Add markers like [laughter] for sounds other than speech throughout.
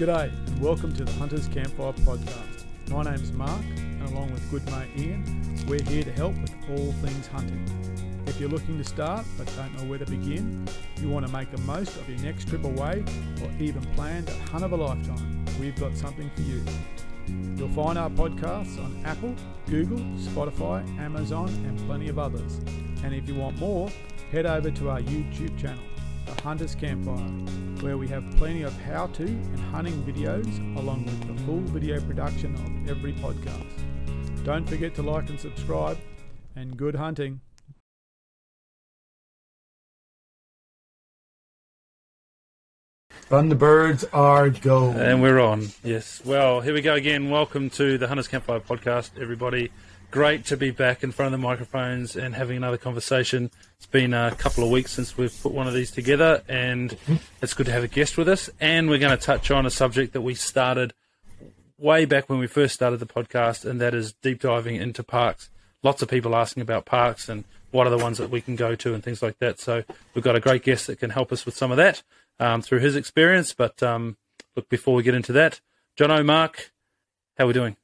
G'day and welcome to the Hunters Campfire Podcast. My name's Mark and along with good mate Ian, we're here to help with all things hunting. If you're looking to start but don't know where to begin, you want to make the most of your next trip away or even plan a hunt of a lifetime, we've got something for you. You'll find our podcasts on Apple, Google, Spotify, Amazon and plenty of others. And if you want more, head over to our YouTube channel, The Hunters Campfire, where we have plenty of how-to and hunting videos along with the full video production of every podcast. Don't forget to like and subscribe and good hunting. Thunderbirds are go. And we're on. Yes. Well, here we go again. Welcome to the Hunters Campfire podcast, everybody. Great to be back in front of the microphones and having another conversation. It's been a couple of weeks since we've put one of these together, and it's good to have a guest with us. And we're going to touch on a subject that we started way back when we first started the podcast, and that is deep diving into parks. Lots of people asking about parks and what are the ones that we can go to and things like that. So we've got a great guest that can help us with some of that um, through his experience. But um, look, before we get into that, John O'Mark, how are we doing?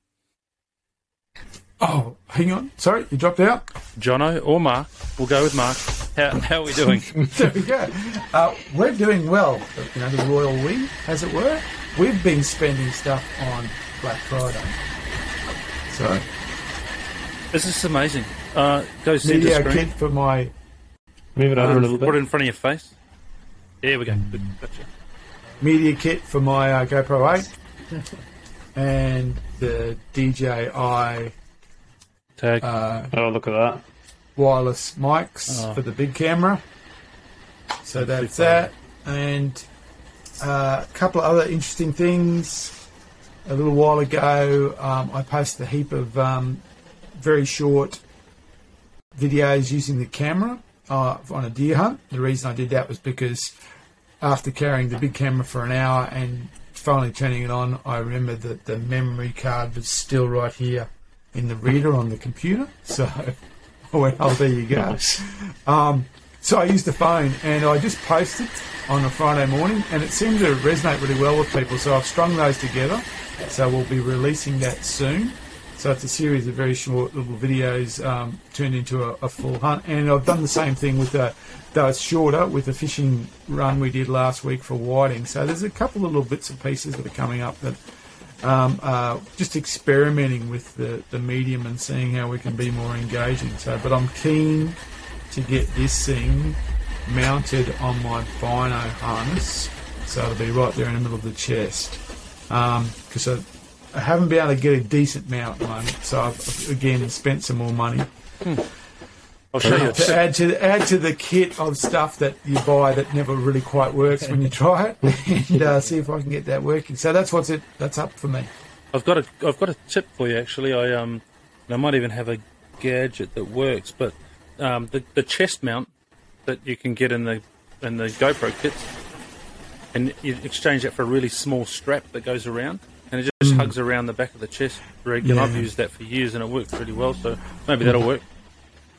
Oh, hang on. Sorry, you dropped out. Jono or Mark? We'll go with Mark. How, how are we doing? [laughs] there we go. Uh, we're doing well. You know, the royal we, as it were. We've been spending stuff on Black Friday. So, this is amazing. Uh, go see the media screen. kit for my Move it over Um, a little bit. Put it in front of your face. There we go. Gotcha. media kit for my uh, GoPro 8 and the DJI Tag. uh, Oh, look at that. wireless mics Oh. for the big camera. So Pretty that's that. And uh, a couple of other interesting things. A little while ago, um, I posted a heap of um, very short videos using the camera uh, on a deer hunt. The reason I did that was because after carrying the big camera for an hour and finally turning it on, I remembered that the memory card was still right here in the reader on the computer. So I went, oh, there you go. Nice. Um, so I used the phone and I just posted on a Friday morning, and it seemed to resonate really well with people. So I've strung those together. So we'll be releasing that soon. So it's a series of very short little videos um, turned into a, a full hunt, and I've done the same thing with the though it's shorter with the fishing run we did last week for whiting. So there's a couple of little bits and pieces that are coming up that um, uh, just experimenting with the, the medium and seeing how we can be more engaging. So, but I'm keen to get this thing mounted on my bino harness, so it'll be right there in the middle of the chest. Because I, I haven't been able to get a decent mount at the moment, so I've, I've again spent some more money I'll show you. to add to add to the kit of stuff that you buy that never really quite works when you try it, [laughs] and uh, see if I can get that working. So that's what's it. That's up for me. I've got a I've got a tip for you actually. I um I might even have a gadget that works, but um, the the chest mount that you can get in the in the GoPro kits, and you exchange that for a really small strap that goes around, and it just hugs around the back of the chest rig. And I've used that for years, and it works really well. So maybe that'll work.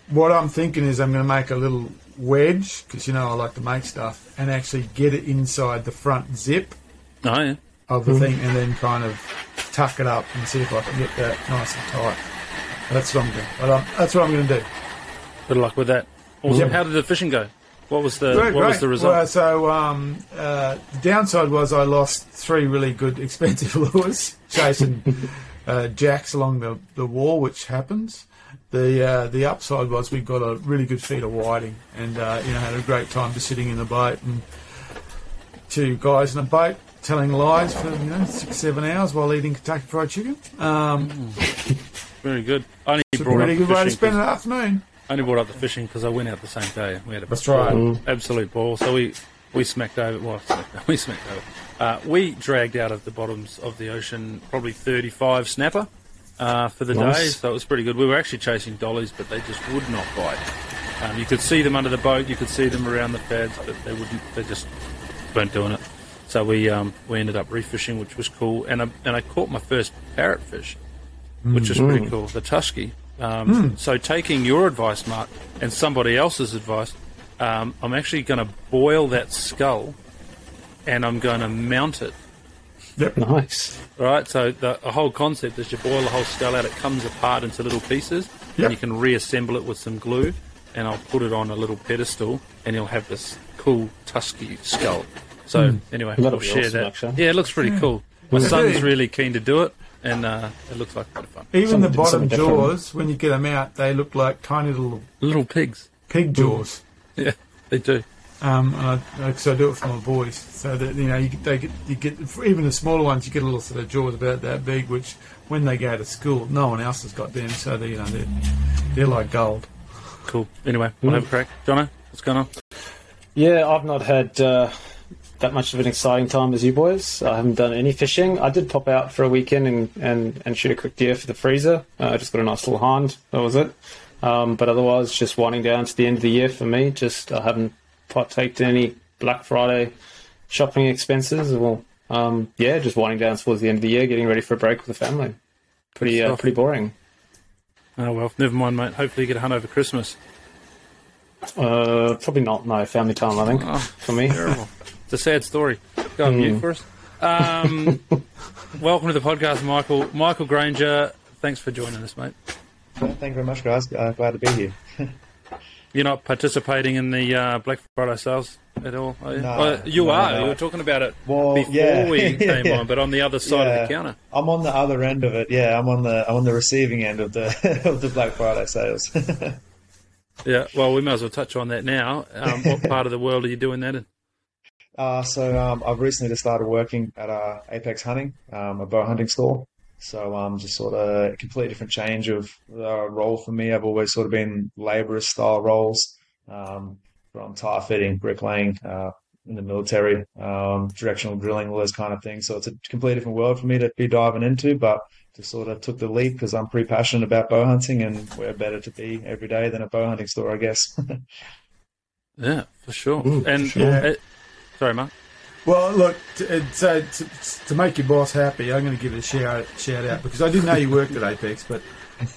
What I'm thinking is I'm going to make a little wedge because you know I like to make stuff and actually get it inside the front zip Oh yeah. of the thing and then kind of tuck it up and see if I can get that nice and tight. That's what I'm doing. Um, that's what I'm going to do. Good luck with that. Awesome. Yep. How did the fishing go? What was the Great, what was the result? Well, so um, uh, the downside was I lost three really good, [laughs] expensive lures chasing uh, jacks along the, the wall, which happens. The uh, the upside was we got a really good feed of whiting, and uh, you know had a great time just sitting in the boat and two guys in a boat telling lies for you know six seven hours while eating Kentucky Fried Chicken. Um, [laughs] Very good. I only it's a brought up pretty the good way to fishing spend 'cause- an afternoon. I only brought up the fishing because I went out the same day. We had a That's right. Absolute ball. So we we smacked over. Well, smacked- [laughs] we smacked over. Uh, we dragged out of the bottoms of the ocean probably 35 snapper uh, for the Nice. day. So it was pretty good. We were actually chasing dollies, but they just would not bite. Um, you could see them under the boat. You could see them around the pads, but they wouldn't. They just weren't doing it. So we um, we ended up refishing, which was cool. And I, and I caught my first parrotfish, which is pretty cool. The tusky. Um, So taking your advice, Mark, and somebody else's advice, um, I'm actually going to boil that skull, and I'm going to mount it Nice. Right, so the, the whole concept is you boil the whole skull out, it comes apart into little pieces, Yep. and you can reassemble it with some glue, and I'll put it on a little pedestal, and you'll have this cool tusky skull. So hmm. anyway, That'll we'll share awesome, that. actually. Yeah, it looks pretty hmm. cool. My Yeah. son's really keen to do it, and uh, it looks like a bit of fun. Even Something- the bottom something different. jaws, when you get them out, they look like tiny little Little pigs. pig hmm. jaws. Yeah, they do. Um, and I, so I do it for my boys, so that you know you, get- they get you get even the smaller ones, you get a little sort of jaws about that big, which when they go to school, no one else has got them, so they you know they're, they're like gold. Cool. Anyway, we'll have a crack. Jono, what's going on? Yeah, I've not had uh, that much of an exciting time as you boys. I haven't done any fishing. I did pop out for a weekend and, and, and shoot a quick deer for the freezer. Uh, I just got a nice little hind. That was it. Um, but otherwise, just winding down to the end of the year for me. Just I haven't partaked in any Black Friday shopping expenses. Well, um, yeah, just winding down towards the end of the year, getting ready for a break with the family. Pretty uh, pretty boring. Oh well, never mind, mate. Hopefully you get a hunt over Christmas. Uh, probably not. No family time. I think Oh, for me. Terrible. It's a sad story. Go on mute for us. Um, [laughs] welcome to the podcast, Michael. Michael Granger, thanks for joining us, mate. Thank you very much, guys. Uh, glad to be here. [laughs] You're not participating in the uh, Black Friday sales at all, are you? No, Oh, you no, are. no. You were talking about it Well, before yeah. we [laughs] came Yeah. on, but on the other side of the counter. I'm on the other end of it. Yeah, I'm on the I'm on the receiving end of the [laughs] of the Black Friday sales. [laughs] Yeah, well, we might as well touch on that now. Um, what part of the world are you doing that in? uh, so um, I've recently just started working at uh, Apex Hunting, um, a bow hunting store. So um, just sort of a completely different change of uh, role for me. I've always sort of been labourer style roles, um, from tire fitting, bricklaying, uh, in the military, um, directional drilling, all those kind of things. So it's a completely different world for me to be diving into, but just sort of took the leap because I'm pretty passionate about bow hunting, and where better to be every day than a bow hunting store, I guess. [laughs] Yeah, for sure. Mm, and sure. uh, sorry, Mark. Well, look, to, so to, to make your boss happy, I'm going to give it a shout, shout out because I didn't know you worked at Apex, but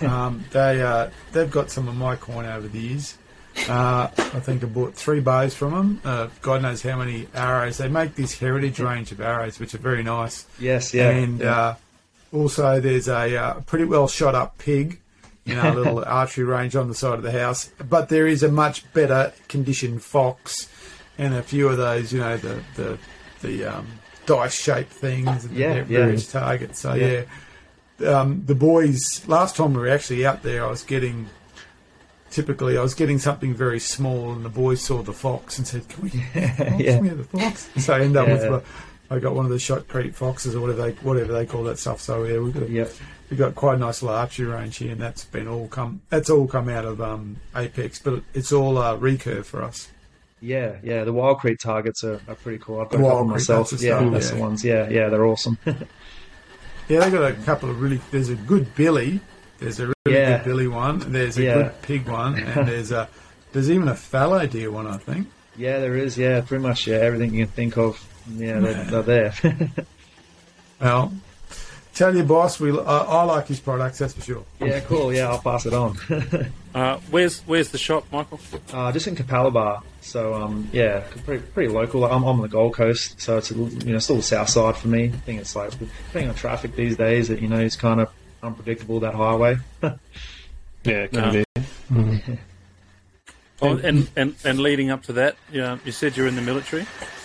um, they uh, they've got some of my coin over the years. Uh, I think I bought three bows from them. Uh, God knows how many arrows. They make this heritage range of arrows, which are very nice. yes, yeah, and yeah. Uh, also there's a uh, pretty well shot up pig, you know, a little [laughs] archery range on the side of the house. But there is a much better conditioned fox and a few of those, you know, the the the um, dice shaped things and Yeah, the yeah. various targets. So Yeah. yeah, um, the boys. Last time we were actually out there, I was getting. Typically, I was getting something very small, and the boys saw the fox and said, "Can we get the fox? Yeah. Can we have the fox?" So I end up Yeah. with. I got one of the shot creek foxes or whatever they whatever they call that stuff. So yeah, we've got Yep. we've got quite a nice little archery range here, and that's been all come that's all come out of um, Apex, but it's all uh, recurve for us. Yeah, yeah, the Wild Creek targets are, are pretty cool. I've got The a couple Wild Creek, myself. that's yeah, that's yeah. the ones. Yeah, yeah, they're awesome. [laughs] Yeah, they got a couple of really. There's a good billy. There's a really Yeah. good billy one. There's a Yeah. good pig one, and [laughs] there's a there's even a fallow deer one, I think. yeah, there is. Yeah, pretty much. Yeah, everything you can think of. Yeah, they're, they're there. [laughs] Well, tell your boss we. I, I like his products, that's for sure. yeah, cool. Yeah, I'll pass it on. [laughs] Uh, where's where's the shop, Michael? uh, just in Capalaba. So um, yeah, pretty, pretty local. I'm, I'm on the Gold Coast, so it's a, little- you know still the south side for me. I think it's like depending on traffic these days, that you know it's kind of unpredictable that highway. [laughs] Yeah, it can No. be. Oh, and, and and leading up to that, yeah, you said you're in the military.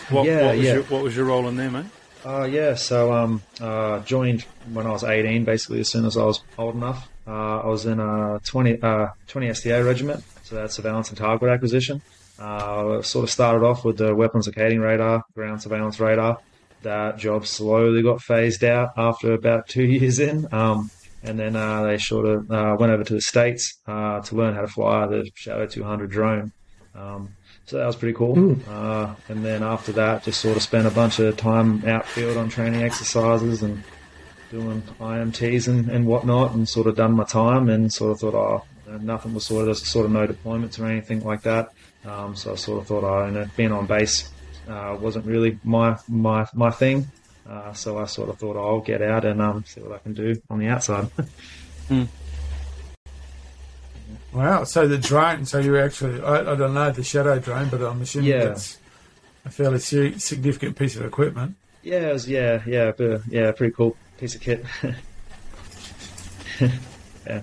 What, Yeah, what was yeah. Your, what was your role in there, mate? Uh, yeah, so um, uh, joined when I was 18, basically as soon as I was old enough. Uh, I was in a 20, uh, 20 STA regiment, so that's surveillance and target acquisition. Uh, sort of started off with the weapons locating radar, ground surveillance radar. That job slowly got phased out after about [laughs] two years in. Um, and then uh, they sort of uh, went over to the States uh, to learn how to fly the Shadow 200 drone. Um, so that was pretty cool. Uh, and then after that, just sort of spent a bunch of time outfield on training exercises and doing IMTs and, and whatnot, and sort of done my time and sort of thought, oh, nothing was sort of there's sort of no deployments or anything like that. Um, so I sort of thought, oh, you know, being on base uh, wasn't really my my my thing. Uh, so I sort of thought, oh, I'll get out and um, see what I can do on the outside. [laughs] Wow. So the drone. So you actually. I, I don't know the shadow drone, but I'm assuming Yeah. it's a fairly significant piece of equipment. Yeah, was, yeah, yeah, but, yeah, pretty cool piece of kit. [laughs] yeah,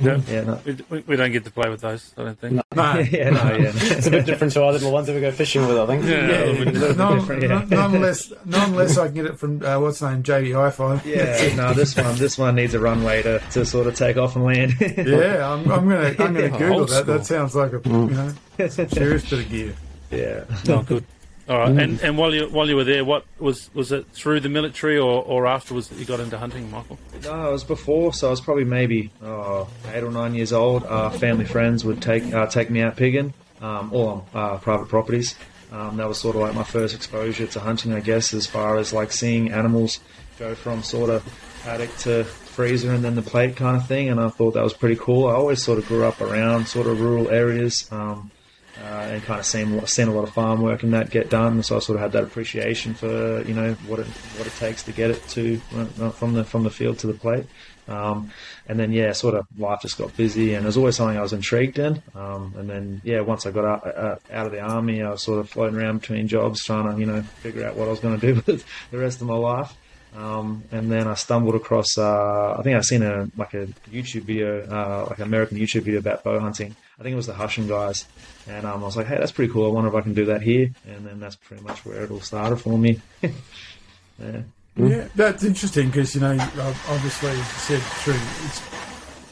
Yeah. yeah, no. We, we, we don't get to play with those, I don't think. No. No, [laughs] yeah, no, yeah. It's a bit different to our little ones that we go fishing with, I think. Yeah, a little bit different. none, different, yeah. none- nonetheless, nonetheless, I can get it from uh, what's the name, JB Hi-Fi. Yeah, no, this one, this one needs a runway to, to sort of take off and land. yeah. I'm, I'm gonna, I'm gonna [laughs] Google Old that. That sounds like a, you know, [laughs] serious bit of gear. yeah. Oh, good. All right. And and while you while you were there, what was was it through the military or, or afterwards that you got into hunting, Michael? No, it was before, so I was probably maybe oh, eight or nine years old. Uh, family friends would take uh, take me out pigging, um, all on uh, private properties. Um, that was sort of like my first exposure to hunting, I guess, as far as like seeing animals go from sort of paddock to freezer and then the plate kind of thing. And I thought that was pretty cool. I always sort of grew up around sort of rural areas. Um, uh, and kind of seen seen a lot of farm work and that get done. So I sort of had that appreciation for you know what it what it takes to get it to uh, from the from the field to the plate. Um, and then yeah, sort of life just got busy, and it was always something I was intrigued in. Um, and then yeah, once I got out, uh, out of the army, I was sort of floating around between jobs, trying to you know figure out what I was going to do [laughs] with the rest of my life. Um, and then I stumbled across, uh, I think I've seen a like a YouTube video, uh, like an American YouTube video about bow hunting. I think it was the Hushin guys, and um, I was like, hey, that's pretty cool. I wonder if I can do that here. And then that's pretty much where it all started for me. [laughs] yeah. Yeah, that's interesting because you know, I've obviously said through it's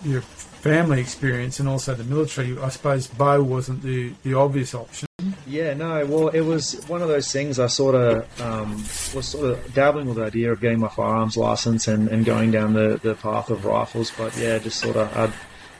your family experience and also the military. I suppose bow wasn't the the obvious option. Yeah, no. Well, it was one of those things. I sort of um, was sort of dabbling with the idea of getting my firearms license and, and going down the, the path of rifles. But yeah, just sort of I'd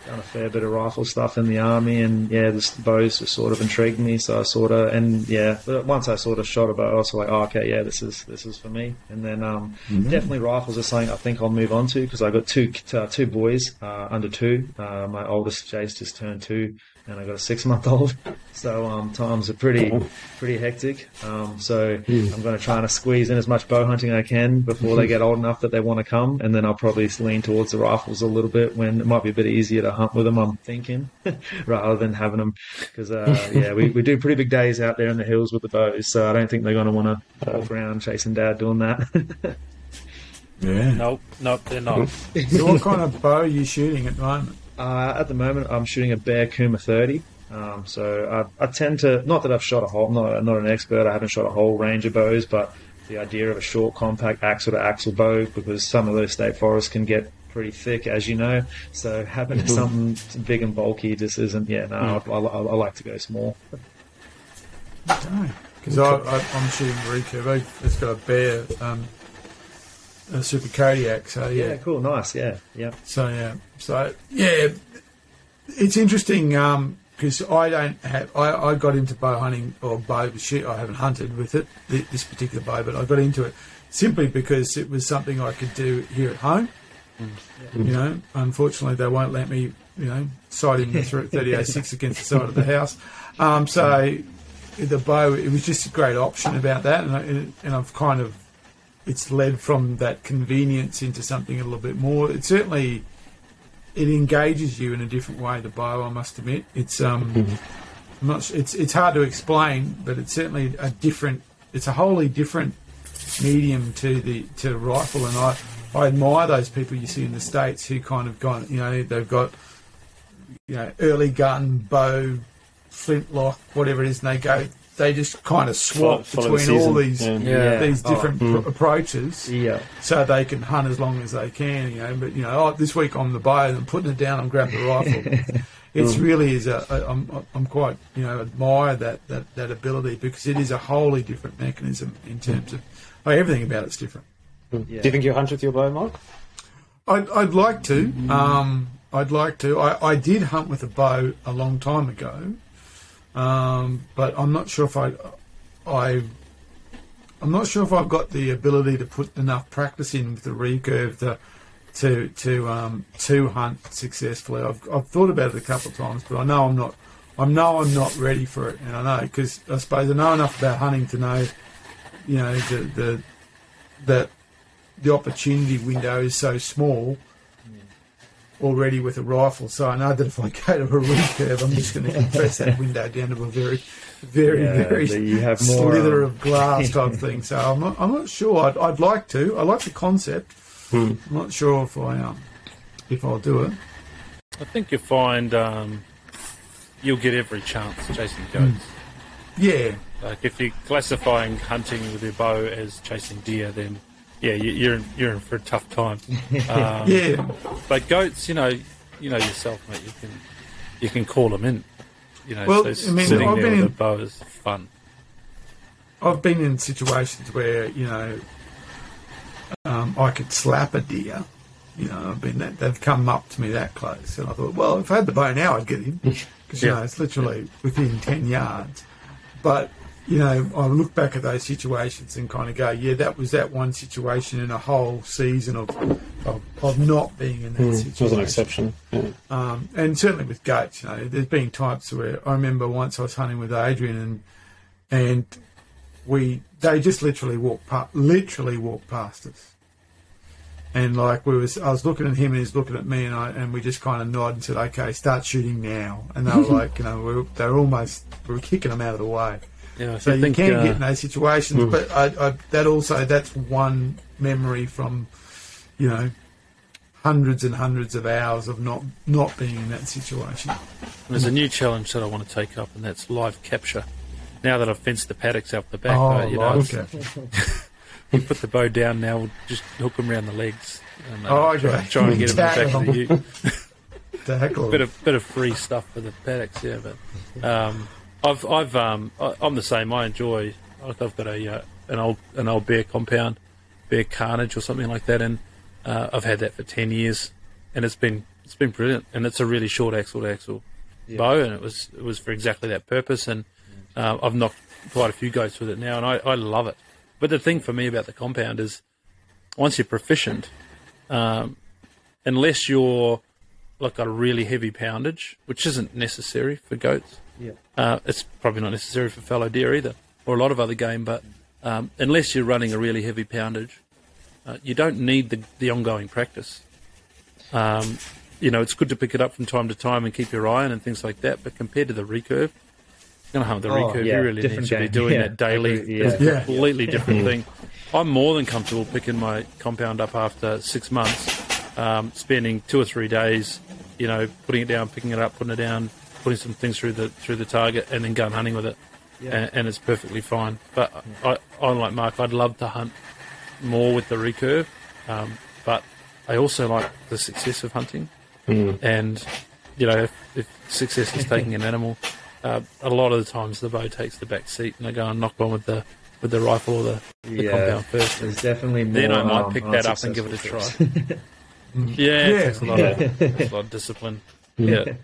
done a fair bit of rifle stuff in the army, and yeah, the bows just sort of intrigued me. So I sort of and yeah, once I sort of shot a bow, I was like, oh, okay, yeah, this is this is for me. And then um, definitely rifles are something I think I'll move on to because I got two uh, two boys uh, under two. Uh, my oldest Jace just turned two and I got a six month old. [laughs] So um, times are pretty pretty hectic. Um, so I'm going to try and squeeze in as much bow hunting I can before they get old enough that they want to come, and then I'll probably lean towards the rifles a little bit when it might be a bit easier to hunt with them. I'm thinking [laughs] rather than having them because uh, [laughs] yeah, we, we do pretty big days out there in the hills with the bows. So I don't think they're going to want to walk around chasing dad doing that. Yeah. Nope, nope, they're not. So what kind of bow are you shooting at the moment? Uh, at the moment, I'm shooting a Bear Kuma 30. Um, so I, I tend to not that I've shot a whole, not not an expert. I haven't shot a whole range of bows, but the idea of a short, compact axle to axle bow because some of those state forests can get pretty thick, as you know. So having something big and bulky just isn't. Yeah, no, I, I, I like to go small. Because I, I, I'm shooting recurve. It's got a bear, um, a super Kodiak. So Yeah, yeah. cool, nice. Yeah, yeah. So yeah. So yeah, it's interesting because I don't have. I, I got into bow hunting or bow shoot. I haven't hunted with it this particular bow, but I got into it simply because it was something I could do here at home. You know, unfortunately, they won't let me. You know, sighting the 38.6 [laughs] against the side of the house. Um, so the bow, it was just a great option about that, and, I, and I've kind of it's led from that convenience into something a little bit more. It certainly it engages you in a different way. The bow, I must admit, it's um, I'm not. It's it's hard to explain, but it's certainly a different. It's a wholly different medium to the to the rifle, and I I admire those people you see in the states who kind of gone. You know, they've got you know early gun bow, flintlock, whatever it is, and they go. They just kind of swap Follow the between all these Yeah. Yeah. these Oh. different mm. pr- approaches Yeah. so they can hunt as long as they can, you know. But you know, oh, this week I'm the bow and putting it down, I'm grabbing the rifle. [laughs] it's mm. really is a, a I'm I'm quite you know admire that, that that ability because it is a wholly different mechanism in terms of oh, everything about it's different. Mm. Yeah. Do you think you'll hunt with your bow, Mark? I'd, I'd like to. Um, I'd like to. I, I did hunt with a bow a long time ago, um, but I'm not sure if I, I, I'm not sure if I've got the ability to put enough practice in with the recurve to, to to um, to hunt successfully. I've, I've thought about it a couple of times, but I know I'm not. I know I'm not ready for it, and I know because I suppose I know enough about hunting to know, you know, the the that the opportunity window is so small already with a rifle, so I know that if I go to a recurve, I'm just going to compress that [laughs] window down to a very, very, Yeah, very you have more, slither um, of glass type [laughs] thing. So I'm not, I'm not sure. I'd, I'd like to. I like the concept. I'm not sure if I um, if I'll do it. I think you'll find um, you'll get every chance chasing goats. Yeah, Like if you're classifying hunting with your bow as chasing deer, then yeah, you, you're in, you're in for a tough time. [laughs] Um, yeah, But goats, you know, you know yourself, mate. You can you can call them in. You know, Well, so I mean, sitting I've there been with in- a bow is fun. I've been in situations where you know um, I could slap a deer. You know, I've been that they've come up to me that close, and I thought, well, if I had the bow now, I'd get him [laughs] because you Yeah. know it's literally within ten yards. But you know, I look back at those situations and kind of go, yeah, that was that one situation in a whole season of of, of not being in that Mm, situation. it was an exception. Yeah. Um, and certainly with goats, you know, there's been times where I remember once I was hunting with Adrian and and we they just literally walked past, literally walked past us. And like we was, I was looking at him and he's looking at me, and I and we just kind of nodded and said, "Okay, start shooting now." And they were [laughs] like, you know, we they were almost we were kicking them out of the way. Yeah, So you think can uh, get in those situations, but I, I, that also that's one memory from, you know, hundreds and hundreds of hours of not not being in that situation. there's a new challenge that I want to take up, and that's live capture. Now that I've fenced the paddocks out the back, oh, uh, you know, live capture. [laughs] you put the bow down now, we'll just hook them around the legs. And, uh, Oh, okay. try, try and get them back to you. [laughs] bit of bit of free stuff for the paddocks, yeah. But um, I've I've um, I, I'm the same. I enjoy. I've got a uh, an old an old bear compound, bear carnage or something like that, and uh, I've had that for ten years, and it's been it's been brilliant. And it's a really short axle to axle bow, and it was it was for exactly that purpose. And uh, I've knocked quite a few goats with it now, and I, I love it. But the thing for me about the compound is, once you're proficient, um, unless you're like a really heavy poundage, which isn't necessary for goats. Yeah. Uh, it's probably not necessary for fallow deer either, or a lot of other game. But um, unless you're running a really heavy poundage, uh, you don't need the, the ongoing practice. Um, you know, it's good to pick it up from time to time and keep your eye on and things like that. But compared to the recurve, you're going to the Oh, recurve. yeah, you really need different to be doing [laughs] Yeah, that daily. agree, yeah. It's a Yeah. completely different thing. I'm more than comfortable picking my compound up after six months, um, spending two or three days, you know, putting it down, picking it up, putting it down, putting some things through the through the target, and then going hunting with it, and, and it's perfectly fine. But I, I'm like Mark. I'd love to hunt more with the recurve, um, but I also like the success of hunting, and you know, if, if success is taking an animal, uh, a lot of the times the bow takes the back seat, and I go and knock on with the with the rifle or the, the Yeah, compound first. There's definitely more. Then I might um, pick that up and give it a try. unsuccessful [laughs] Yeah, it takes a lot of, takes a lot of discipline. [laughs] Yeah.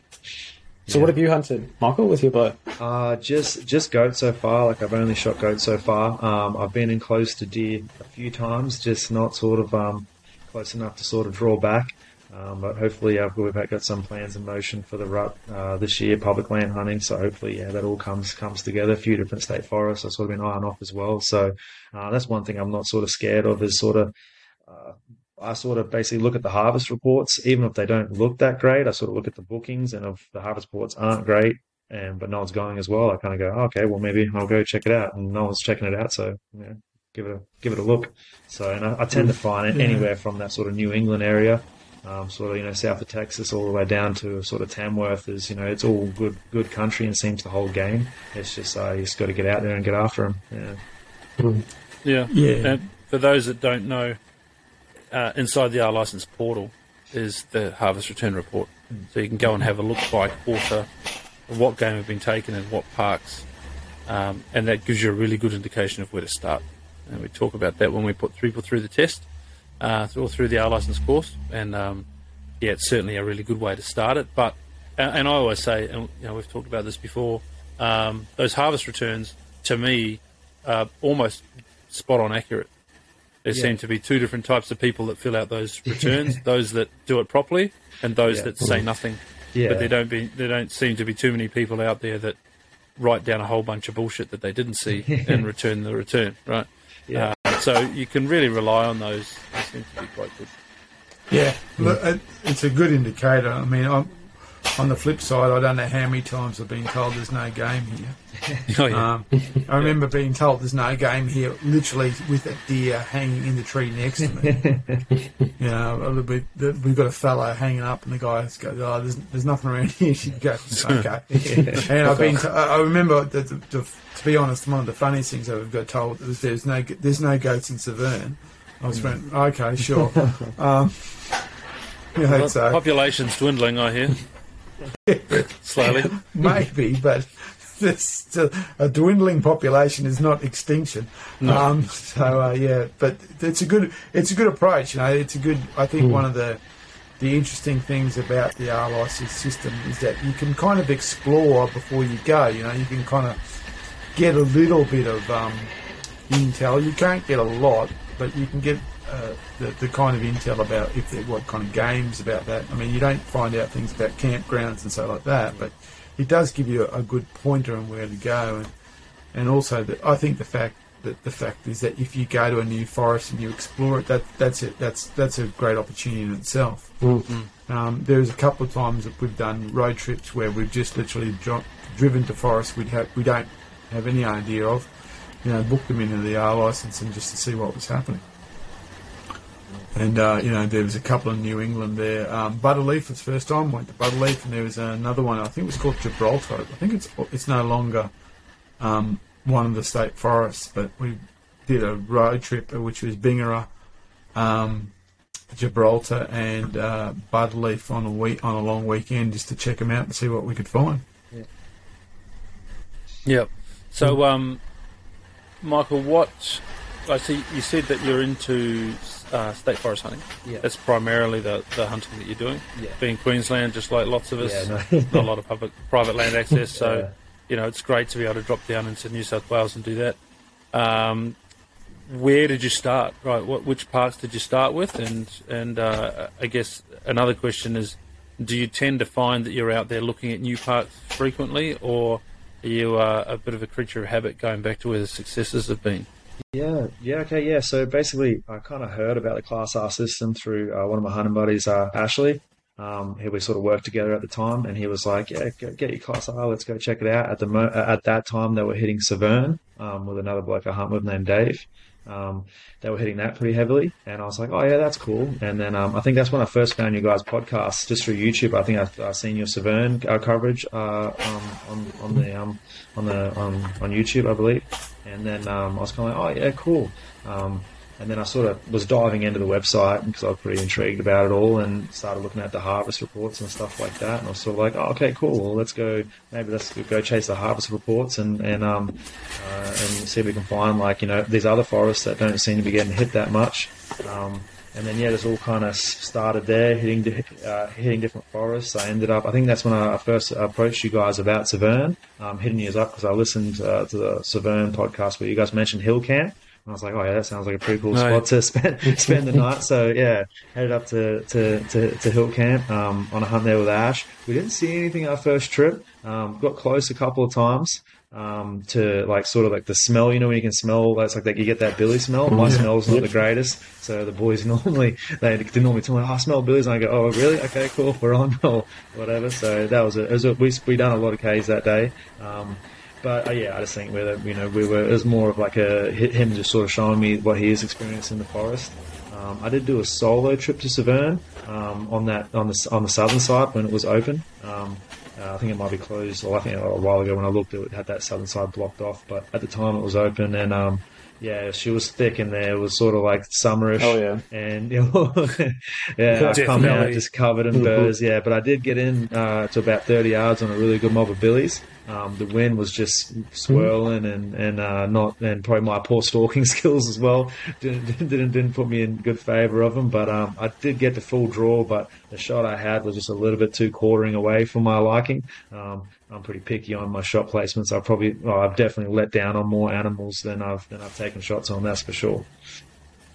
So what have you hunted, Michael, with your bow? Uh, just just goat so far. Like I've only shot goat so far. Um, I've been in close to deer a few times, just not sort of um, close enough to sort of draw back. Um, but hopefully, uh, we've got some plans in motion for the rut uh, this year, public land hunting. So hopefully, yeah, that all comes comes together. A few different state forests I've sort of been eyeing off as well. So uh, that's one thing I'm not sort of scared of is sort of. I sort of basically look at the harvest reports, even if they don't look that great. I sort of look at the bookings, and if the harvest reports aren't great, and but no one's going as well, I kind of go, oh, okay, well maybe I'll go check it out, and no one's checking it out, so you know, give it a give it a look. So, and I, I tend to find it Yeah. anywhere from that sort of New England area, um, sort of you know south of Texas, all the way down to sort of Tamworth. Is you know it's all good good country and seems the whole game. It's just uh, you just got to get out there and get after them. Yeah. Yeah. Yeah. And for those that don't know, uh, inside the R license portal is the harvest return report. So you can go and have a look by quarter of what game have been taken and what parks. Um, and that gives you a really good indication of where to start. And we talk about that when we put people through the test uh, or through the R license course. And um, yeah, it's certainly a really good way to start it. But and I always say, and you know, we've talked about this before. Um, those harvest returns, to me, are almost spot on accurate. There Yeah. seem to be two different types of people that fill out those [laughs] returns: those that do it properly, and those Yeah. that say nothing. Yeah. But there don't be there don't seem to be too many people out there that write down a whole bunch of bullshit that they didn't see [laughs] and return the return. Right. Yeah. Uh, so you can really rely on those. They seem to be quite good. Yeah, look, it's a good indicator. I mean, I'm, on the flip side, I don't know how many times I've been told there's no game here. [laughs] Oh, yeah. Um, I remember being told there's no game here, literally with a deer hanging in the tree next to me. [laughs] you know, a little bit, we've got a fellow hanging up, and the guy goes, "Oh, there's, there's nothing around [laughs] here." She goes, "Okay." and I've been, to, I remember that, the, the, to be honest, one of the funniest things I've got told is there's no, there's no goats in Severn. I was went, okay, sure. Um, Well, so Population's dwindling, I hear. [laughs] Slowly. maybe, but this still, a dwindling population is not extinction. Um, so uh, yeah, but it's a good it's a good approach. You know, it's a good. I think one of the the interesting things about the RLIC system is that you can kind of explore before you go. You know, you can kind of get a little bit of um, intel. You can't get a lot, but you can get uh, the, the kind of intel about if there what kind of games about that. I mean, you don't find out things about campgrounds and so like that, but it does give you a, a good pointer on where to go, and and also that I think the fact that the fact is that if you go to a new forest and you explore it, that that's it. That's that's a great opportunity in itself. Um, there's a couple of times that we've done road trips where we've just literally dro- driven to forests we'd have we don't have any idea of, you know, booked them into the R license and just to see what was happening. And uh, you know, there was a couple in New England there. Um, Butterleaf the first time went to Butterleaf, and there was another one. I think it was called Gibraltar. I think it's it's no longer um, one of the state forests, but we did a road trip which was Bingara, um, Gibraltar, and uh, Butterleaf on a week on a long weekend just to check them out and see what we could find. Yeah. Yep. So, um, Michael, what I see you said that you're into uh, state forest hunting. Yeah. That's primarily the, the hunting that you're doing. Yeah. Being Queensland, just like lots of us, Yeah, no. not a lot of public private land access. [laughs] So, Yeah. you know, it's great to be able to drop down into New South Wales and do that. Um, where did you start? Right, what which parks did you start with? And and uh, I guess another question is, do you tend to find that you're out there looking at new parks frequently, or are you uh, a bit of a creature of habit, going back to where the successes have been? Yeah, yeah, okay, yeah. So basically, I kind of heard about the Class R system through uh, one of my hunting buddies, uh, Ashley. Um, we sort of worked together at the time, and he was like, "Yeah, get, get your Class R, let's go check it out." At the mo- at that time, they were hitting Severn um, with another bloke I hunt with named Dave. Um, they were hitting that pretty heavily, and I was like, "Oh yeah, that's cool." And then um, I think that's when I first found your guys' podcast just through YouTube. I think I, I seen your Severn uh, coverage uh, um, on on the um, on the on, on YouTube, I believe. And then um, I was kind of like, "Oh yeah, cool." And then I sort of was diving into the website because I was pretty intrigued about it all and started looking at the harvest reports and stuff like that. And I was sort of like, oh, okay, cool. Well, let's go. Maybe let's go chase the harvest reports and and um uh, and see if we can find like you know these other forests that don't seem to be getting hit that much. Um, and then yeah, this all kind of started there, hitting uh, hitting different forests. I ended up. I think that's when I first approached you guys about Severn, um, hitting you up because I listened uh, to the Severn podcast where you guys mentioned Hill Camp. And I was like, oh yeah, that sounds like a pretty cool Oh, spot to spend [laughs] spend the night. So yeah, headed up to to, to, to Hill Camp um, on a hunt there with Ash. We didn't see anything our first trip. Um, got close a couple of times um, to like sort of like the smell. You know when you can smell, it's like that you get that billy smell. My smell's not the greatest, so the boys [laughs] normally they they normally tell me, oh, I smell billies, and I go, oh really? Okay, cool, we're on [laughs] or whatever. So that was it. it was a, we we done a lot of K's that day. Um, but uh, yeah, I just think whether you know we were it was more of like a him just sort of showing me what he has experienced in the forest. Um, I did do a solo trip to Severn um, on that on the on the southern side when it was open. Um, uh, I think it might be closed, or I think a while ago when I looked, it had that southern side blocked off. But at the time, it was open, and um, yeah, she was thick in there. It was sort of like summerish. Oh, yeah. and [laughs] you know, yeah, I come out just covered in burrs. Yeah, but I did get in uh, to about thirty yards on a really good mob of billies. Um, the wind was just swirling and and uh, not and probably my poor stalking [laughs] skills as well didn't didn't, didn't put me in good favour of them. But um, I did get the full draw, but the shot I had was just a little bit too quartering away for my liking. Um, I'm pretty picky on my shot placements. I probably I've definitely let down on more animals than I've than I've taken shots on. That's for sure.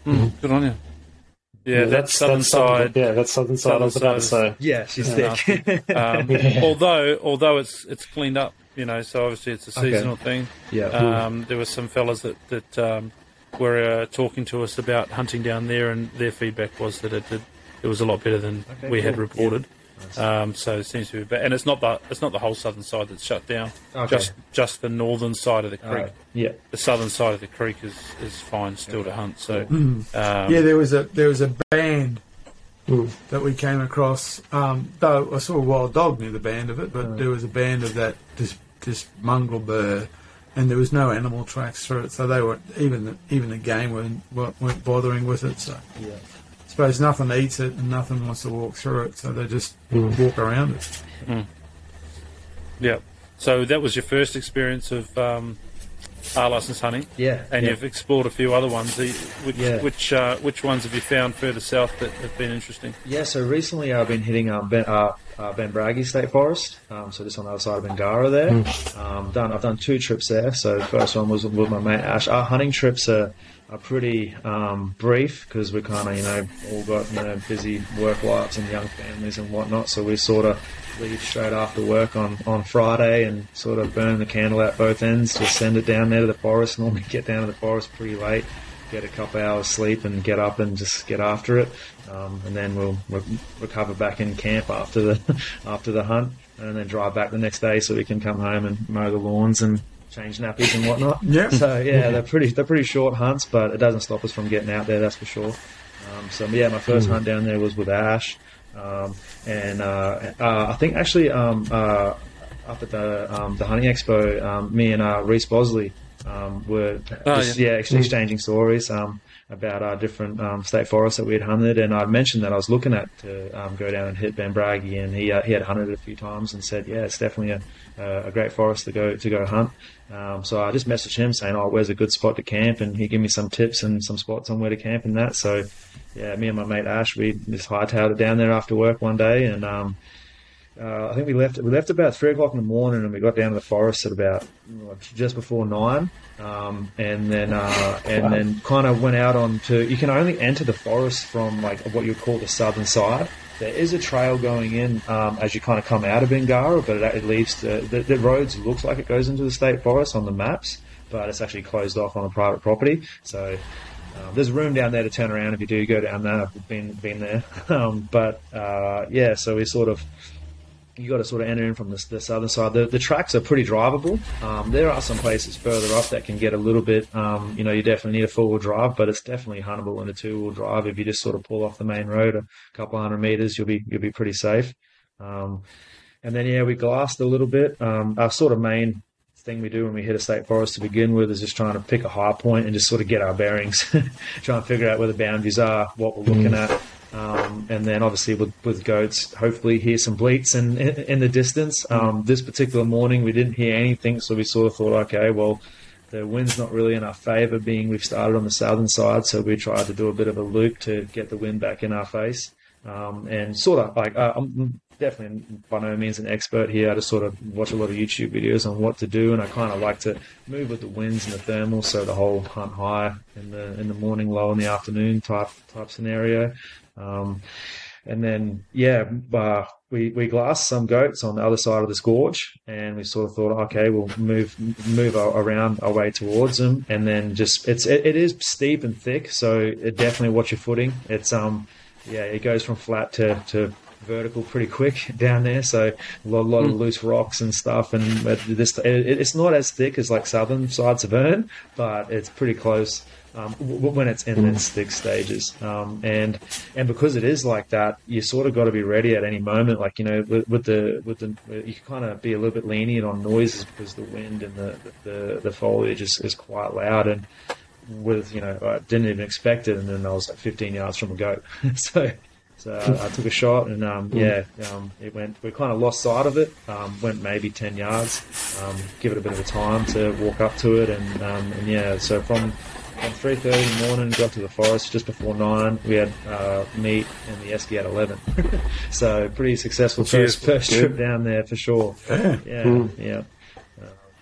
Good on you. Yeah, that southern that's side. Yeah, that's southern side. I was about to say. Yeah, she's Yeah. thick. Um, [laughs] although although it's it's cleaned up, you know, so obviously it's a Okay. seasonal thing. yeah. Um, there were some fellas that that um, were uh, talking to us about hunting down there, and their feedback was that it did it was a lot better than Okay, we had cool. reported. Um, so it seems to be, but and it's not the it's not the whole southern side that's shut down. Okay. Just just the northern side of the creek. Alright. Yeah. The southern side of the creek is, is fine still to hunt. So [clears throat] um, yeah, there was a there was a band Mm. that we came across. Um, though I saw a wild dog near the band of it, but Mm. there was a band of that this this mongrel bird, and there was no animal tracks through it. So they were even the, even the game weren't, weren't weren't bothering with it. So Yeah. I suppose nothing eats it and nothing wants to walk through it. So they just Mm. walk around it. yeah. So that was your first experience of um, R license hunting, Yeah. and yeah. you've explored a few other ones. Which Yeah. which uh, which ones have you found further south that have been interesting? Yeah, so recently I've been hitting um, ben, uh, uh, Benbraggie State Forest, um, so just on the other side of Bingara there. Um, done, I've done two trips there. So the first one was with my mate Ash. Our hunting trips are, are pretty um, brief because we kind of, you know, all got you know busy work lives and young families and whatnot. So we sort of leave straight after work on, on Friday and sort of burn the candle at both ends. Just send it down there to the forest. [laughs] Normally get down to the forest pretty late get a couple hours sleep and get up and just get after it. Um, and then we'll re- recover back in camp after the [laughs] after the hunt, and then drive back the next day so we can come home and mow the lawns and change nappies and whatnot. Yeah. So yeah, they're pretty they're pretty short hunts, but it doesn't stop us from getting out there. That's for sure. Um, so yeah, my first hunt down there was with Ash, um, and uh, uh, I think actually um, uh, up at the um, the hunting expo, um, me and uh, Reese Bosley um, were Oh, just, yeah, ex- exchanging stories um, about our different um, state forests that we had hunted, and I'd mentioned that I was looking at to um, go down and hit Benbraggie, and he uh, he had hunted it a few times and said, yeah, it's definitely a, a, a great forest to go to go hunt. Um, so I just messaged him saying, oh, where's a good spot to camp, and he gave me some tips and some spots on where to camp and that. So yeah, me and my mate Ash, we just hightailed it down there after work one day, and um, uh, I think we left we left about three o'clock in the morning, and we got down to the forest at about just before nine, um, and then uh, and then kind of went out onto. You can only enter the forest from like what you would call the southern side. There is a trail going in um, as you kind of come out of Bingara, but it, it leaves to, the, the roads looks like it goes into the state forest on the maps, but it's actually closed off on a private property. So um, there's room down there to turn around if you do go down there. I've been been there, [laughs] um, but uh, yeah. So we sort of you got to sort of enter in from the, the southern side. The, the tracks are pretty drivable. Um, there are some places further up that can get a little bit. Um, you know, you definitely need a four wheel drive, but it's definitely huntable in a two wheel drive. If you just sort of pull off the main road a couple hundred meters, you'll be you'll be pretty safe. Um, and then yeah, we glassed a little bit. Um, our sort of main thing we do when we hit a state forest to begin with is just trying to pick a high point and just sort of get our bearings, [laughs] try and figure out where the boundaries are, what we're looking at. Um, and then obviously with, with goats, hopefully hear some bleats in, in, in the distance. Um, this particular morning we didn't hear anything, so we sort of thought, okay, well, the wind's not really in our favour, being we've started on the southern side, so we tried to do a bit of a loop to get the wind back in our face. Um, and sort of like uh, I'm definitely by no means an expert here. I just sort of watch a lot of YouTube videos on what to do, and I kind of like to move with the winds and the thermal, so the whole hunt high in the in the morning, low in the afternoon type type scenario. Um, and then yeah, uh, we we glassed some goats on the other side of this gorge, and we sort of thought, okay, we'll move move our, around our way towards them, and then just it's it, it is steep and thick, so it definitely watch your footing. It's um yeah, it goes from flat to to vertical pretty quick [laughs] down there. So a lot, lot of loose rocks and stuff. And this, it, it's not as thick as like southern sides of Severn, but it's pretty close um, w- when it's in its thick stages. Um, and and because it is like that, you sort of got to be ready at any moment. Like you know, with, with the with the you kind of be a little bit lenient on noises because the wind and the the, the foliage is, is quite loud and. With you know, I didn't even expect it, and then I was like 15 yards from a goat. [laughs] so so I, I took a shot, and um, yeah, um, it went. We kind of lost sight of it. Um, went maybe ten yards. Um, give it a bit of a time to walk up to it, and, um, and yeah. So from from three thirty in the morning, got to the forest just before nine. We had uh, meat, and the esky at eleven. [laughs] so pretty successful Cheers. first first trip down there for sure. Yeah, yeah.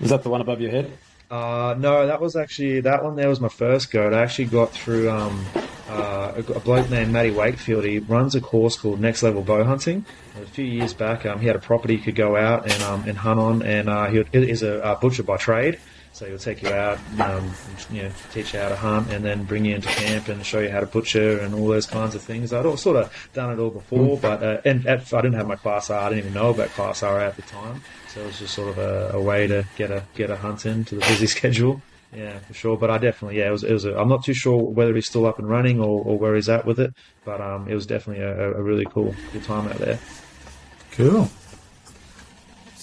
Is that the one above your head? Uh, no, that was actually that one. There was my first goat. I actually got through um, uh, a, a bloke named Matty Wakefield. He runs a course called Next Level Bow Hunting. A few years back, um, he had a property he could go out and um, and hunt on, and uh, he he's a uh, butcher by trade. So he'll take you out, um, you know, teach you how to hunt, and then bring you into camp and show you how to butcher and all those kinds of things. I'd all sort of done it all before, but uh, and at, I didn't have my class R. I didn't even know about class R at the time, so it was just sort of a, a way to get a get a hunt in to the busy [laughs] schedule. Yeah, for sure. But I definitely, yeah, it was. It was. A, I'm not too sure whether he's still up and running or, or where he's at with it, but um, it was definitely a, a really cool, cool time out there. Cool.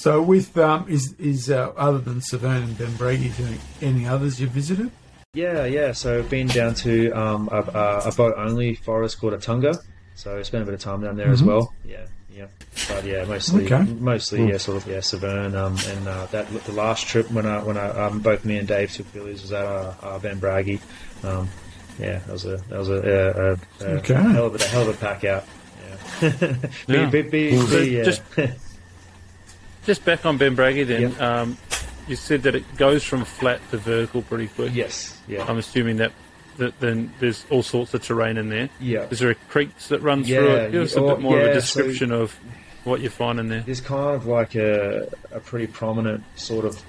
So, with um, is is uh, other than Severn and Benbraggie, doing any others you've visited? Yeah, yeah. So I've been down to um, a, a, a boat only forest called Atunga. So I spent a bit of time down there as well. Yeah, yeah. But yeah, mostly, Okay. mostly, yeah, sort of, yeah, Severn. Um, and uh, that the last trip when I when I um, both me and Dave took Billy's was at uh, uh, Benbraggie. Um, yeah, that was a that was a, a, a, a Okay. hell of a, a hell of a pack out. Yeah. [laughs] be, Yeah. be, be, So be, yeah. just- [laughs] Just back on Benbraggie then. Yep. Um, you said that it goes from flat to vertical pretty quick. yes, yeah, I'm assuming that, that then there's all sorts of terrain in there. yeah. Is there a creeks that run Yeah, through it? Give us a bit more of yeah, a so- description of what you find in there. There's kind of like a, a pretty prominent sort of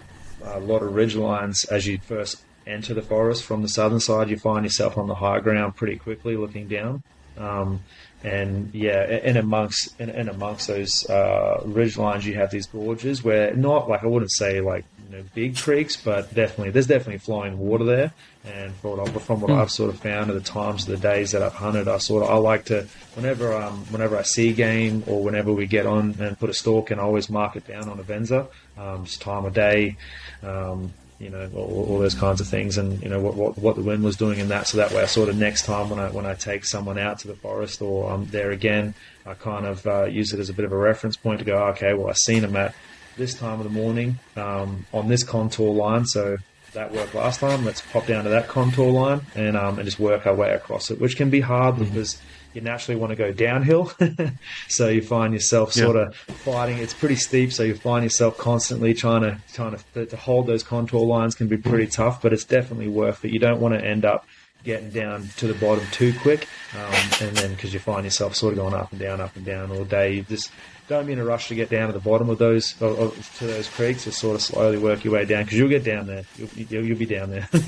a lot of ridge lines as you first enter the forest from the southern side. You find yourself on the high ground pretty quickly, looking down. Um, and yeah, in amongst in, in amongst those uh, ridge lines, you have these gorges where not like I wouldn't say like you know big creeks, but definitely there's definitely flowing water there. And from what, I, from what I've sort of found at the times of the days that I've hunted, I sort of I like to whenever um whenever I see game or whenever we get on and put a stalk, and I always mark it down on Avenza, um, just time of day. Um, you know, all, all those kinds of things, and you know what, what what the wind was doing in that. So that way, I sort of next time when I when I take someone out to the forest or I'm there again, I kind of uh, use it as a bit of a reference point to go, okay, well, I seen them at this time of the morning um, on this contour line, so that worked last time. Let's pop down to that contour line and um, and just work our way across it, which can be hard because you naturally want to go downhill. [laughs] so you find yourself Yeah. sort of fighting. It's pretty steep, so you find yourself constantly trying to trying to, to hold those contour lines can be pretty tough, but it's definitely worth it. You don't want to end up getting down to the bottom too quick, um, and then because you find yourself sort of going up and down, up and down all day. You just don't be in a rush to get down to the bottom of those of, of, to those creeks. Just sort of slowly work your way down because you'll get down there. You'll, you'll, you'll be down there. [laughs]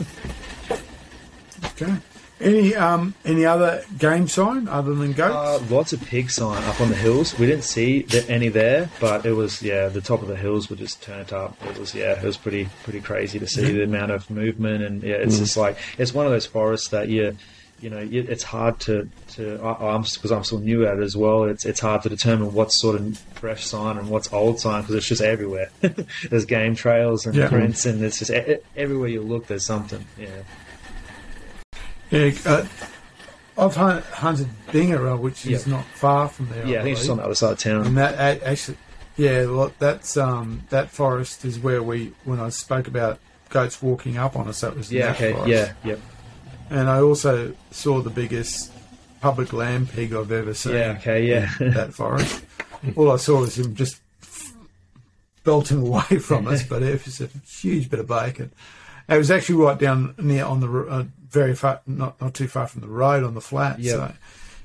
Okay. Any um any other game sign other than Uh, goats? lots of pig sign up on the hills. We didn't see th- any there, but it was yeah. The top of the hills were just turned up. It was yeah. It was pretty pretty crazy to see the amount of movement and yeah. It's just like it's one of those forests that you you know it's hard to to I, I'm because I'm still new at it as well. It's it's hard to determine what's sort of fresh sign and what's old sign because it's just everywhere. [laughs] there's game trails and Yeah. prints and it's just e- everywhere you look. There's something. Yeah. Yeah, uh, I've hunted Bingara, which is Yeah. not far from there. Yeah. I think it's on the other side of town. And that actually, yeah, well, that's um, that forest is where we when I spoke about goats walking up on us. That was Yeah. Okay. forest. Yeah. Yep. And I also saw the biggest public land pig I've ever seen. Yeah. Okay. Yeah. in that forest. [laughs] All I saw was him just belting away from us, but it was a huge bit of bacon. It was actually right down near on the uh, very far, not not too far from the road on the flat. Yep. So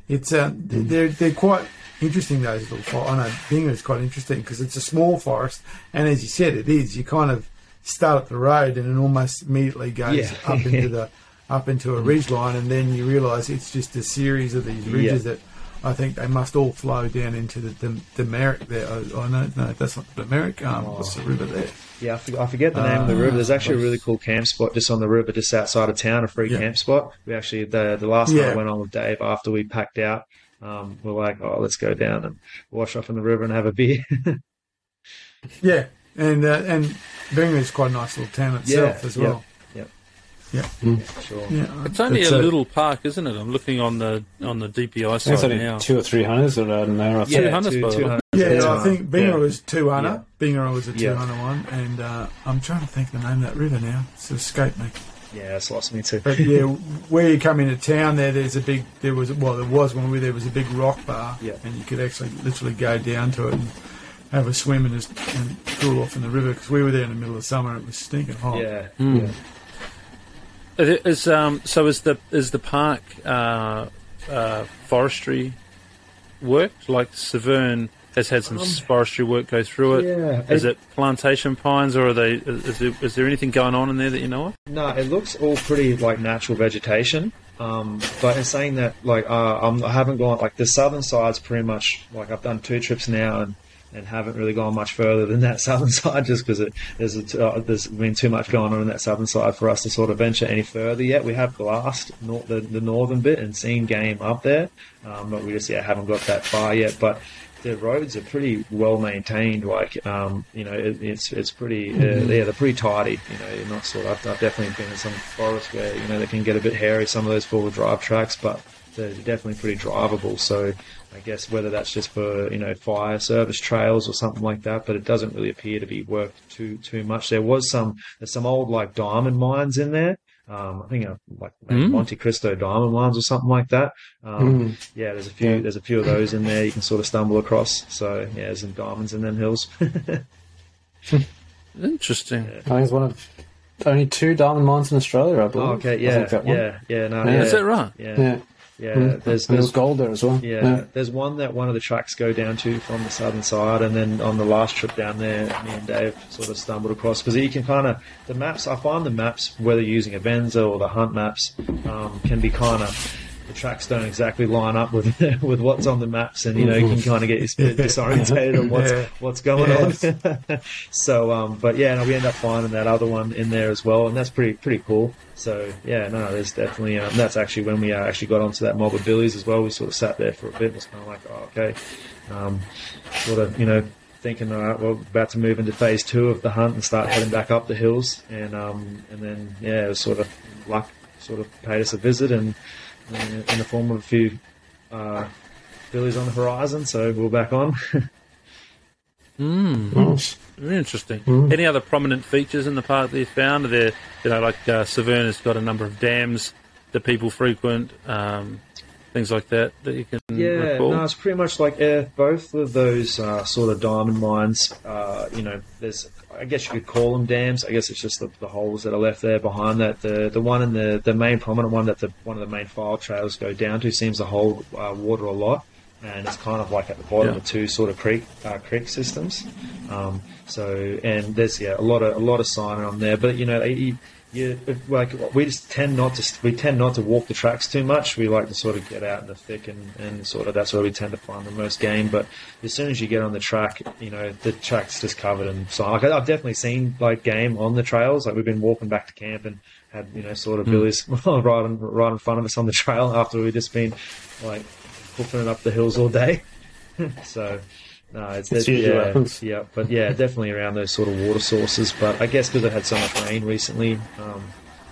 it's uh, they're they're quite interesting. Those little forests. I know Bingara is quite interesting because it's a small forest, and as you said, it is. You kind of start at the road, and it almost immediately goes Yeah. up into the [laughs] up into a ridge line, and then you realise it's just a series of these ridges Yeah. that I think they must all flow down into the Merrick there. Oh, oh no, no, that's not the Merrick. Um, What's the river there? Yeah, I forget, I forget the name of the river. There's actually a Uh, really cool camp spot just on the river, just outside of town, a free Yeah. camp spot. We actually the the last Yeah. time I went on with Dave after we packed out, um, we're like, oh, let's go down and wash off in the river and have a beer. [laughs] Yeah, and uh, and Bingara is quite a nice little town itself Yeah, as well. Yep, Yeah, sure. yeah. It's only It's a a- little park, isn't it? I'm looking on the on the DPI I think it's side only now. two or three hunters around there. I think. Yeah. hunters, by the way. hunters. Yeah, Yeah. I think Bingara Yeah. was two under. Bingara was a two Yeah. under one, and uh, I'm trying to think the name of that river now. It's escaped me. Yeah, it's lost me too. But yeah, where you come into town, there, there's a big. There was well, there was when we were there was a big rock bar, Yeah. and you could actually literally go down to it and have a swim and just and cool off in the river because we were there in the middle of summer. and It was stinking hot. Yeah, Mm. yeah. Is- um so is the is the park uh, uh, forestry worked like Severn? has had some forestry work go through it. Yeah, Is it- it plantation pines, or are they? Is there, is there anything going on in there that you know of? No, it looks all pretty like natural vegetation. Um, but in saying that, like, uh, I'm, I haven't gone like the southern side's pretty much like I've done two trips now and, and haven't really gone much further than that [laughs] southern side just because there's a uh, there's been too much going on in that southern side for us to sort of venture any further yet. We have glassed nor- the, the northern bit and seen game up there, um, but we just yeah haven't got that far yet. But the roads are pretty well maintained. Like, um, you know, it, it's it's pretty, uh, yeah, they're pretty tidy. You know, you're not sort of. I've, I've definitely been in some forests where you know they can get a bit hairy. Some of those four-wheel drive tracks, but they're definitely pretty drivable. So, I guess whether that's just for you know fire service trails or something like that, but it doesn't really appear to be worked too too much. There was some there's some old like diamond mines in there. Um, I think uh, like Mm. Monte Cristo diamond mines or something like that. Um, yeah, there's a few. Yeah. There's a few of those in there you can sort of stumble across. So yeah, there's some diamonds in them hills. [laughs] Interesting. I think it's one of only two diamond mines in Australia, I believe. oh, okay, yeah, think yeah, yeah, no, Yeah. yeah, Is that right? Yeah, Yeah. Yeah. Mm. There's there's gold there as well. yeah, there's one that one of the tracks go down to from the southern side, and then on the last trip down there, me and Dave sort of stumbled across because you can kind of the maps. I find the maps, whether using Avenza or the Hunt maps, um, can be kind of the tracks don't exactly line up with [laughs] with what's on the maps, and you know you can kind of get [laughs] disorientated on what's Yeah. what's going on. [laughs] so, um, but yeah, no, we end up finding that other one in there as well, and that's pretty pretty cool. So yeah, no, there's definitely um, that's actually when we uh, actually got onto that mob of Billy's as well. We sort of sat there for a bit, and was kind of like, oh, okay, um, sort of you know thinking, all right, well, about to move into phase two of the hunt and start heading back up the hills, and um, and then yeah, it was sort of luck sort of paid us a visit, and uh, in the form of a few uh, billies on the horizon, so we're back on. Mm. Nice. Very interesting. Mm. Any other prominent features in the park that you found? Are there, you know, like uh, Severna's got a number of dams that people frequent, um, things like that that you can Yeah, recall. no, it's pretty much like uh, both of those uh, sort of diamond mines. Uh, you know, there's, I guess you could call them dams. I guess it's just the, the holes that are left there behind that. The the one in the the main prominent one that the one of the main file trails go down to seems to hold uh, water a lot. And it's kind of like at the bottom Yeah. of two sort of creek uh, creek systems. Um, so and there's yeah a lot of a lot of sign on there, but you know you, if, like we just tend not to we tend not to walk the tracks too much. We like to sort of get out in the thick and, and sort of that's where we tend to find the most game. But as soon as you get on the track, you know the track's just covered in sign. Like I've definitely seen like game on the trails. Like we've been walking back to camp and had you know sort of hmm. billies [laughs] right in, right in front of us on the trail after we've just been like hoofing it up the hills all day. [laughs] so. No, it's, It's usually yeah, happens. yeah, but yeah, definitely around those sort of water sources. But I guess because I've had so much rain recently, um,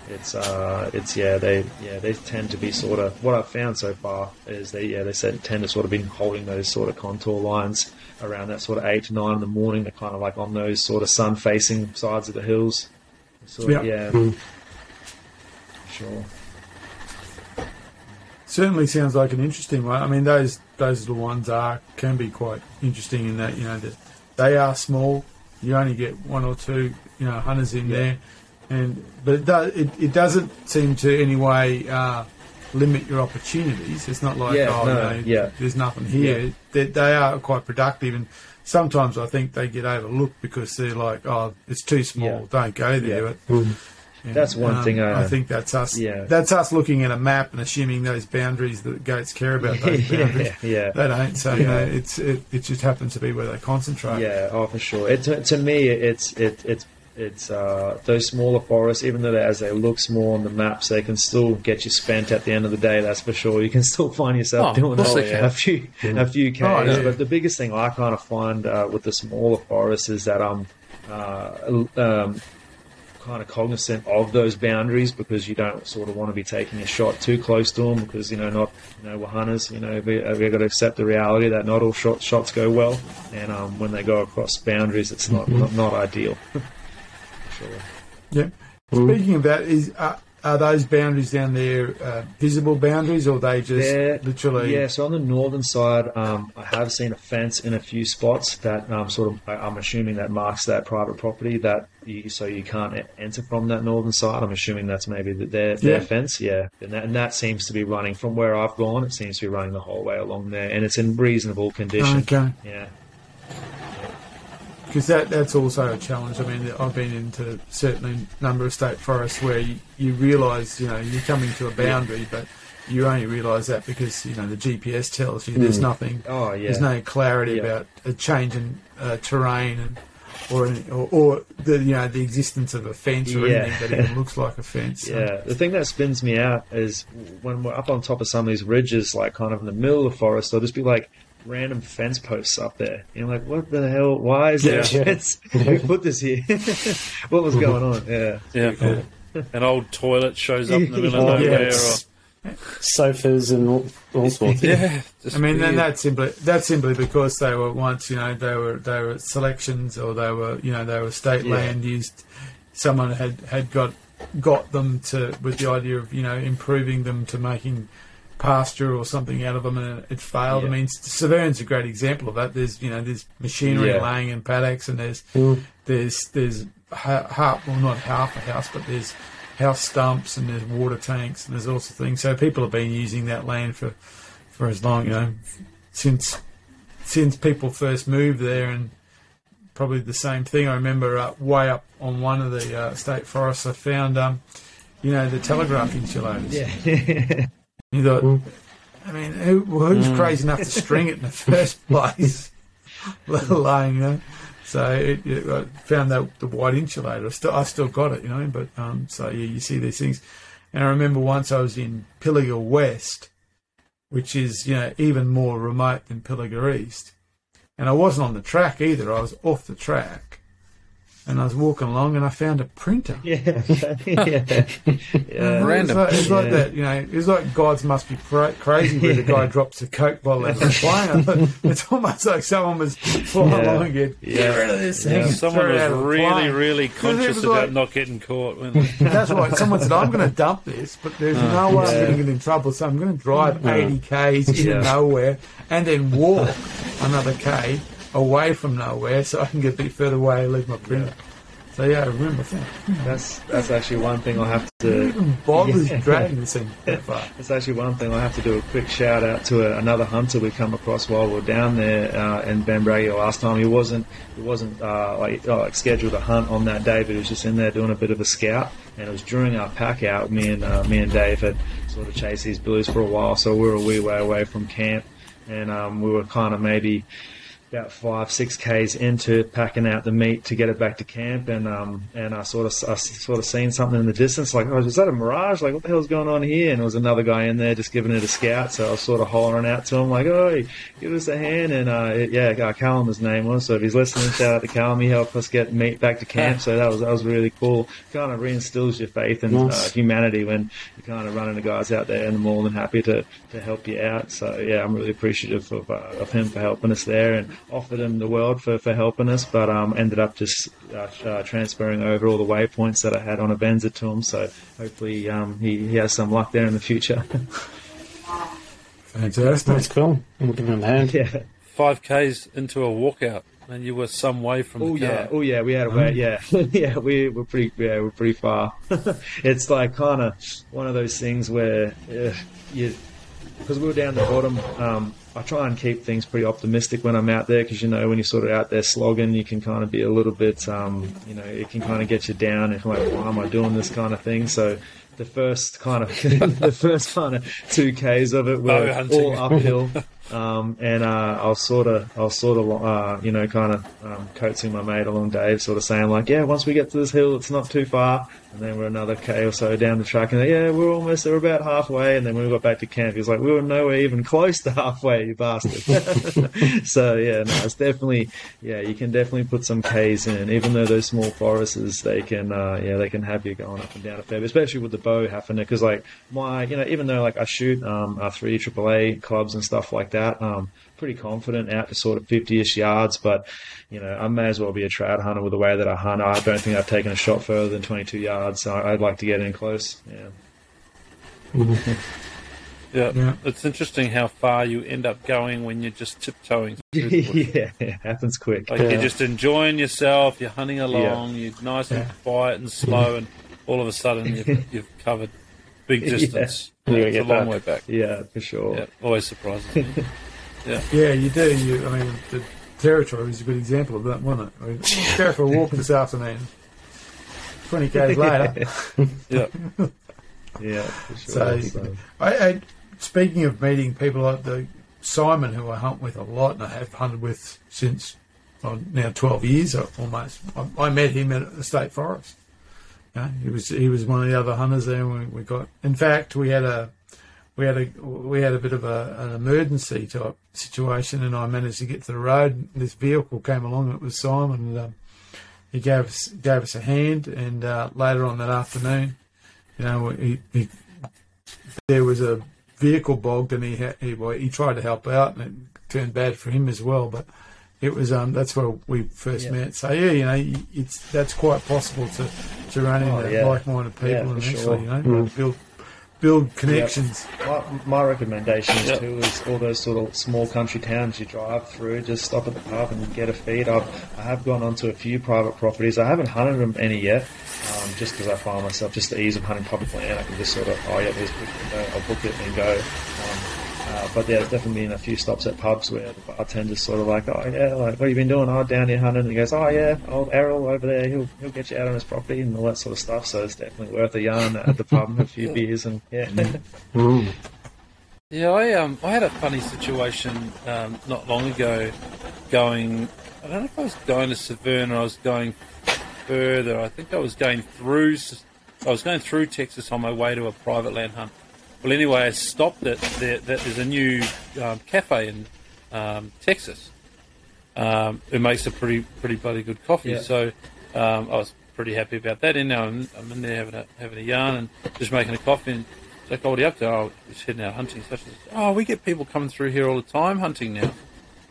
it's uh, it's yeah, they yeah they tend to be sort of what I've found so far is they yeah they tend to sort of been holding those sort of contour lines around that sort of eight to nine in the morning. They're kind of like on those sort of sun facing sides of the hills. Sort of, Yeah. yeah, sure. Certainly sounds like an interesting one. I mean, those those little ones are can be quite interesting in that you know that they are small. You only get one or two you know hunters in Yeah. there, and but it, does, it, it doesn't seem to any way uh, limit your opportunities. It's not like Yeah, oh no, no, yeah. there's nothing here. Yeah. They, they are quite productive, and sometimes I think they get overlooked because they're like oh it's too small, Yeah. don't go there. Yeah. But, yeah, That's one thing I- I think that's us. Yeah. That's us looking at a map and assuming those boundaries that goats care about [laughs] those boundaries. yeah, yeah. They don't. So you know, it's it, it just happens to be where they concentrate. Yeah, oh for sure. It, to, to me, it's it, it's it's uh, those smaller forests. Even though as they look small on the maps, they can still get you spent at the end of the day. That's for sure. You can still find yourself Oh, doing course a, a few a few k's. Oh, yeah. But the biggest thing I kind of find uh, with the smaller forests is that I'm uh, um, kind of cognizant of those boundaries because you don't sort of want to be taking a shot too close to them because you know not you know we're hunters you know we, we've got to accept the reality that not all shot, shots go well and um, when they go across boundaries it's not not, not ideal [laughs] sure. Yep. Speaking of that, is uh, are those boundaries down there uh, visible boundaries, or they just They're- literally? Yeah, so on the northern side, um, I have seen a fence in a few spots that um, sort of, I'm assuming that marks that private property that you, so you can't enter from that northern side. I'm assuming that's maybe the, their, their Yeah. fence, yeah. And that, and that seems to be running from where I've gone. It seems to be running the whole way along there, and it's in reasonable condition. Okay. Yeah, because that that's also a challenge. I mean, I've been into certainly a number of state forests where you, you realise, you know, you're coming to a boundary, but you only realise that because you know the GPS tells you there's nothing, Oh yeah. there's no clarity Yeah. about a change in uh, terrain and. Or, or, or the you know the existence of a fence or Yeah. anything that even looks like a fence. So- Yeah, the thing that spins me out is when we're up on top of some of these ridges, like kind of in the middle of the forest, they'll just be like random fence posts up there. You're like, what the hell? Why is there a Yeah. fence? [laughs] Who put this here? [laughs] what was going on? Yeah. Yeah. An old toilet shows up in the middle of [laughs] Oh, yeah, nowhere. Sofas and all, all sorts. or, yeah. I mean, weird. and that's simply that's simply because they were once, you know, they were they were selections or they were, you know, they were state Yeah. land used. Someone had had got got them to with the idea of you know improving them to making pasture or something out of them, and it failed. I mean, Severn's a great example of that. There's you know there's machinery Yeah. laying in paddocks, and there's Mm. there's there's ha- half well not half a house, but there's house stumps and there's water tanks and there's all sorts of things. So people have been using that land for for as long, you know, since since people first moved there, and probably the same thing. I remember uh, way up on one of the uh, state forests, I found, um, you know, the telegraph insulators. Yeah. [laughs] You thought, Mm. I mean, who, who's crazy enough to string it in the [laughs] first place? [laughs] Let alone, you know. So it, it, I found that the white insulator. I still, I still got it, you know. But um, so yeah, you see these things. And I remember once I was in Pilliga West, which is you know even more remote than Pilliga East, and I wasn't on the track either. I was off the track, and I was walking along, and I found a printer. [laughs] yeah. yeah. Yeah. [laughs] Random. It's like, it's like Yeah. that, you know. It's like gods must be cra- crazy where the guy [laughs] drops a coke bottle out of the plane. It's almost like someone was flying Yeah. along and get, get rid of this thing. Yeah. Someone was out of the really, really conscious about like- not getting caught. That's right. Someone said, "I'm going to dump this, but there's uh, no way I'm going to get in trouble, so I'm going to drive 80 k's into Yeah. nowhere and then walk another k away from nowhere, so I can get a bit further away and leave my printer." So yeah, I remember that. That's that's actually one thing I'll have to. even bothers [laughs] Yeah. dragging this thing that far? That's actually one thing I have to do a quick shout out to a, another hunter we come across while we are down there uh, in Benbraggie last time. He wasn't he wasn't uh, like, uh, like scheduled a hunt on that day, but he was just in there doing a bit of a scout. And it was during our pack out. Me and uh, me and Dave had sort of chased these blues for a while, so we were a wee way away from camp, and um, we were kind of maybe about five, six k's into packing out the meat to get it back to camp, and um, and I sort of I sort of seen something in the distance, like, oh, is that a mirage? Like, what the hell's going on here? And there was another guy in there just giving it a scout, so I was sort of hollering out to him, like, oh, give us a hand, and uh, it- yeah, uh, Callum his name was, so if he's listening, shout out to Callum, he helped us get meat back to camp, so that was that was really cool. Kind of reinstills your faith in uh, humanity when you're kind of running the guys out there and more than happy to, to help you out. So yeah, I'm really appreciative of, uh, of him for helping us there and offered him the world for, for helping us, but um, ended up just uh, uh, transferring over all the waypoints that I had on Avenza to him. So hopefully um, he, he has some luck there in the future. [laughs] Fantastic. That's cool. We'll give him a hand. yeah. Five k's into a walkout, and you were some way from Oh yeah, oh yeah, we had a way, yeah, [laughs] yeah, we we're pretty, yeah, we're pretty far. [laughs] it's like kind of one of those things where uh, you, because we were down the bottom. Um, I try and keep things pretty optimistic when I'm out there because you know when you're sort of out there slogging, you can kind of be a little bit, um, you know, it can kind of get you down and like, why am I doing this kind of thing? So. The first kind of [laughs] the first kind of two k's of it were hunting. all uphill, um, and uh, I was sort of, I was sort of, uh, you know, kind of um, coaxing my mate along, Dave, sort of saying like, yeah, once we get to this hill, it's not too far, and then we're another k or so down the track, and yeah, we're almost, we're about halfway, and then when we got back to camp, he was like, we were nowhere even close to halfway, you bastard. [laughs] [laughs] so yeah, no, it's definitely, yeah, you can definitely put some k's in, even though those small forests, they can, uh, yeah, they can have you going up and down a fair bit, especially with the bow happening, because like my, you know, even though like I shoot um, uh, three AAA clubs and stuff like that, um, pretty confident out to sort of 50ish yards, but you know, I may as well be a trout hunter with the way that I hunt. I don't think I've taken a shot further than 22 yards, so I'd like to get in close. Yeah. [laughs] Yeah. Yeah. It's interesting how far you end up going when you're just tiptoeing [laughs] through the yeah, it happens quick. Like Yeah. you're just enjoying yourself, you're hunting along, you're nice and Yeah. quiet and slow, and all of a sudden you've, [laughs] you've covered big distance. You gotta It's a get long back. way back. Yeah, for sure. Yeah, always surprises me. Yeah, yeah, you do. You, I mean, the, Territory was a good example of that, wasn't it? I mean, go for a walk this afternoon. 20 k's [laughs] later. Yeah. Yeah, sure. So, So, I, I, speaking of meeting people like the Simon, who I hunt with a lot and I have hunted with since well, now 12 years almost, I, I met him at the state forest. Know, he was he was one of the other hunters there. We, we got, in fact, we had a we had a we had a bit of a, an emergency type situation, and I managed to get to the road. This vehicle came along, it was Simon. And, um, he gave us gave us a hand, and uh, later on that afternoon, you know, he, he there was a vehicle bogged, and he ha- he well, he tried to help out, and it turned bad for him as well. But it was um that's where we first Yeah. met. So yeah, you know, it's that's quite possible to to run Oh, into yeah. like-minded people Yeah, and actually, sure. you know, build build connections. my, my recommendation is Yep. too is all those sort of small country towns you drive through, just stop at the pub and get a feed. I've I have gone onto a few private properties. I haven't hunted them any yet, um, just because I find myself just the ease of hunting public land. I can just sort of oh yeah, there's window, I'll book it and go. Um, uh, but there's definitely been a few stops at pubs where the bartender's sort of like, oh yeah, like what have you been doing? Oh, down here hunting. And he goes, oh yeah, old Errol over there, he'll he'll get you out on his property and all that sort of stuff. So it's definitely worth a yarn at the pub and a few [laughs] beers and yeah. Mm. Yeah, I um I had a funny situation um, not long ago, going. I don't know if I was going to Severn or I was going further. I think I was going through. S- I was going through Texas on my way to a private land hunt. Well, anyway, I stopped at there. there there's a new um, cafe in um, Texas. Um, it makes a pretty pretty bloody good coffee. Yeah. So um, I was pretty happy about that. And now I'm, I'm in there having a having a yarn and just making a coffee. And it's like, oh, what are you up to? Oh, just heading out hunting. Such as, oh, we get people coming through here all the time hunting now.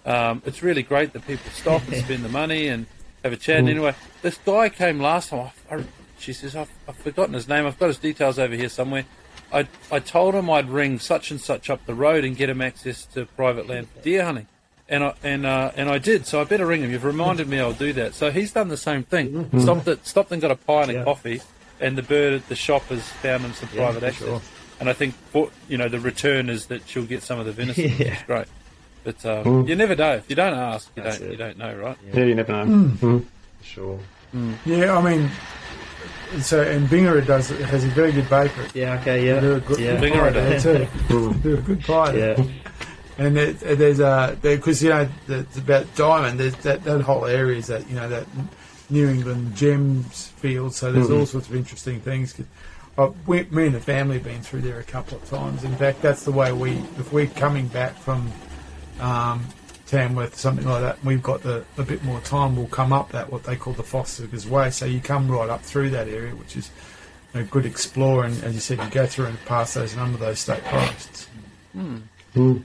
Um, it's really great that people stop and [laughs] spend the money and have a chat. And anyway, this guy came last time. I, I, she says, I've, I've forgotten his name. I've got his details over here somewhere. I, I told him I'd ring such and such up the road and get him access to private land for deer hunting. And I and uh, and I did, so I better ring him. You've reminded me I'll do that. So he's done the same thing. Stopped at, stopped and got a pie and a coffee, and the bird at the shop has found him some Yeah, private access. sure. And I think for, you know the return is that she'll get some of the venison, which [laughs] is great. But um, you never know. If you don't ask, you That's don't it. you don't know, right? Yeah, you never know. Mm. Sure. Yeah, I mean, so and Bingara does has a very good bakery. Yeah. Okay. Yeah. Do a good yeah. pie Bingara there too. Do a good pie. there. Yeah. And there, there's a because you know it's about diamond. There's that that whole area is that you know that New England gems field. So there's all sorts of interesting things. 'Cause, uh, we, me and the family have been through there a couple of times. In fact, that's the way we if we're coming back from um, Tamworth, something like that. and We've got the, a bit more time. We'll come up that what they call the Fossickers Way. So you come right up through that area, which is a good explore. And as you said, you go through and pass those number of those state forests. It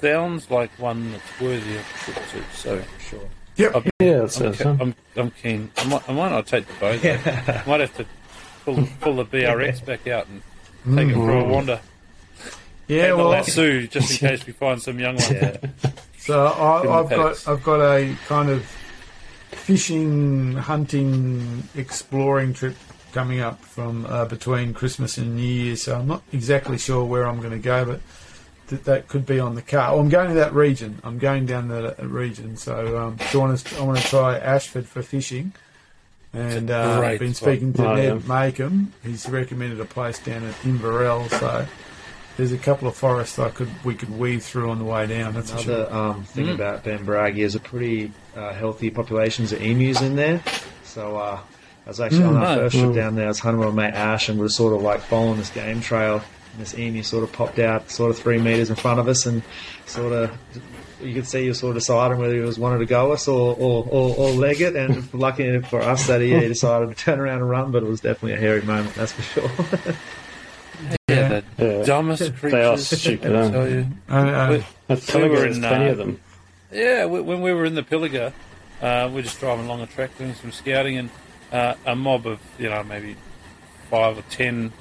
sounds like one that's worthy of a trip to. So Sure. Yep. I'll be- Yeah, that's I'm, it. ke- I'm, I'm keen. I might, I might not take the boat. though. I [laughs] might have to pull, pull the BRX [laughs] back out and hmm. take it for a wander. Yeah, and the well, lasso, just in [laughs] case we find some young ones. Yeah. So I, I've paddocks. got I've got a kind of fishing, hunting, exploring trip coming up from uh, between Christmas and New Year. So I'm not exactly sure where I'm going to go, but th- that could be on the car. Oh, I'm going to that region. I'm going down that uh, region. So um, I want to I want to try Ashford for fishing. And uh, I've been speaking to Oh, Ned yeah. Makem. He's recommended a place down at Inverell. So there's a couple of forests I could we could weave through on the way down. That's for sure. Another um, thing Mm. about Ben Bragg is a pretty uh, healthy populations of emus in there. So uh, I was actually on our no. first trip down there. I was hunting with my mate Ash, and we were sort of like following this game trail. And this emu sort of popped out, sort of three meters in front of us, and sort of you could see he was sort of deciding whether he was wanted to go us or or, or, or leg it. And lucky for us that he, he [laughs] decided to turn around and run, but it was definitely a hairy moment, that's for sure. [laughs] Yeah, dumbest creatures. They are stupid, I huh? tell you. I, I, We- That's We we were in, plenty uh, of them. Yeah, w- when we were in the Pilliga, uh, we're just driving along a track doing some scouting, and uh, a mob of you know maybe five or ten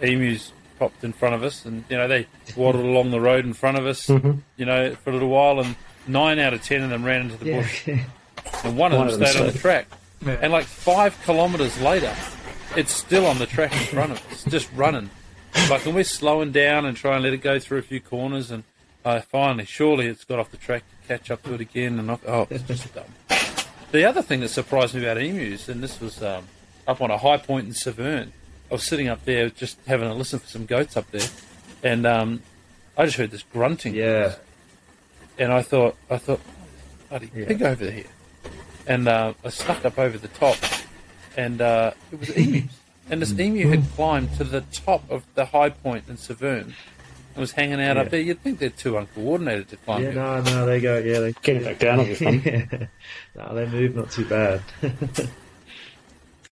emus popped in front of us, and you know they waddled along the road in front of us, you know, for a little while, and nine out of ten of them ran into the bush, [laughs] and one of One them of them stayed on the track. Yeah. And like five kilometres later, it's still on the track in front of us, just running. Like, and we're slowing down and trying to let it go through a few corners, and I finally, surely it's got off the track to catch up to it again, and I, oh, it's just dumb. The other thing that surprised me about emus, and this was um, up on a high point in Severn, I was sitting up there just having a listen for some goats up there, and um, I just heard this grunting. Yeah. and I thought, I thought, bloody Yeah. pig over here, and uh, I snuck up over the top, and uh, it was emus, and this emu had climbed to the top of the high point in Severn, and was hanging out up Yeah. there. You'd think they're too uncoordinated to climb. Yeah, it. no, no, they go. Yeah, they Getting back down will be fun. [laughs] yeah. No, they move not too bad. [laughs]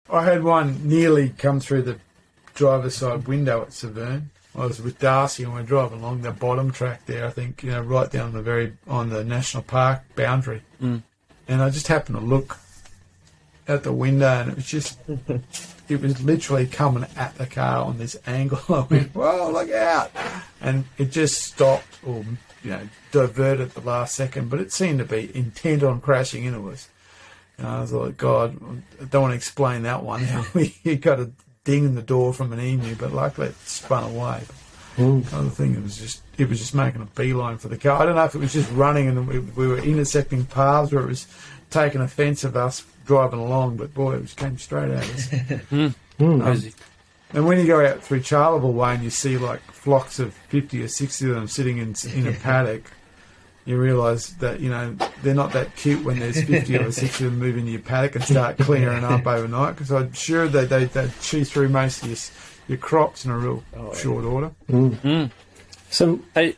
I had one nearly come through the driver's side window at Severn. I was with Darcy and we we're driving along the bottom track there, I think, you know, right down the very, on the national park boundary. Mm. And I just happened to look at the window and it was just, [laughs] it was literally coming at the car on this angle. [laughs] I went, hmm. whoa, look out. And it just stopped or, you know, diverted at the last second, but it seemed to be intent on crashing into us. And I was like, God, I don't want to explain that one. he [laughs] got a ding in the door from an emu, but luckily it spun away. Hmm. Kind of thing, it was just it was just making a beeline for the car. I don't know if it was just running and we, we were intersecting paths or it was taking offence of us driving along, but boy, it just came straight at us. [laughs] Hmm. Um, Crazy. and when you go out through Charleville Way and you see like flocks of 50 or 60 of them sitting in, in a [laughs] paddock, you realise that, you know, they're not that cute when there's 50 or 60 of them move into your paddock and start [laughs] clearing up overnight because I'm sure that they, they chew through most of your, your crops in a real Oh, yeah. short order. Hmm. Hmm. So Hey,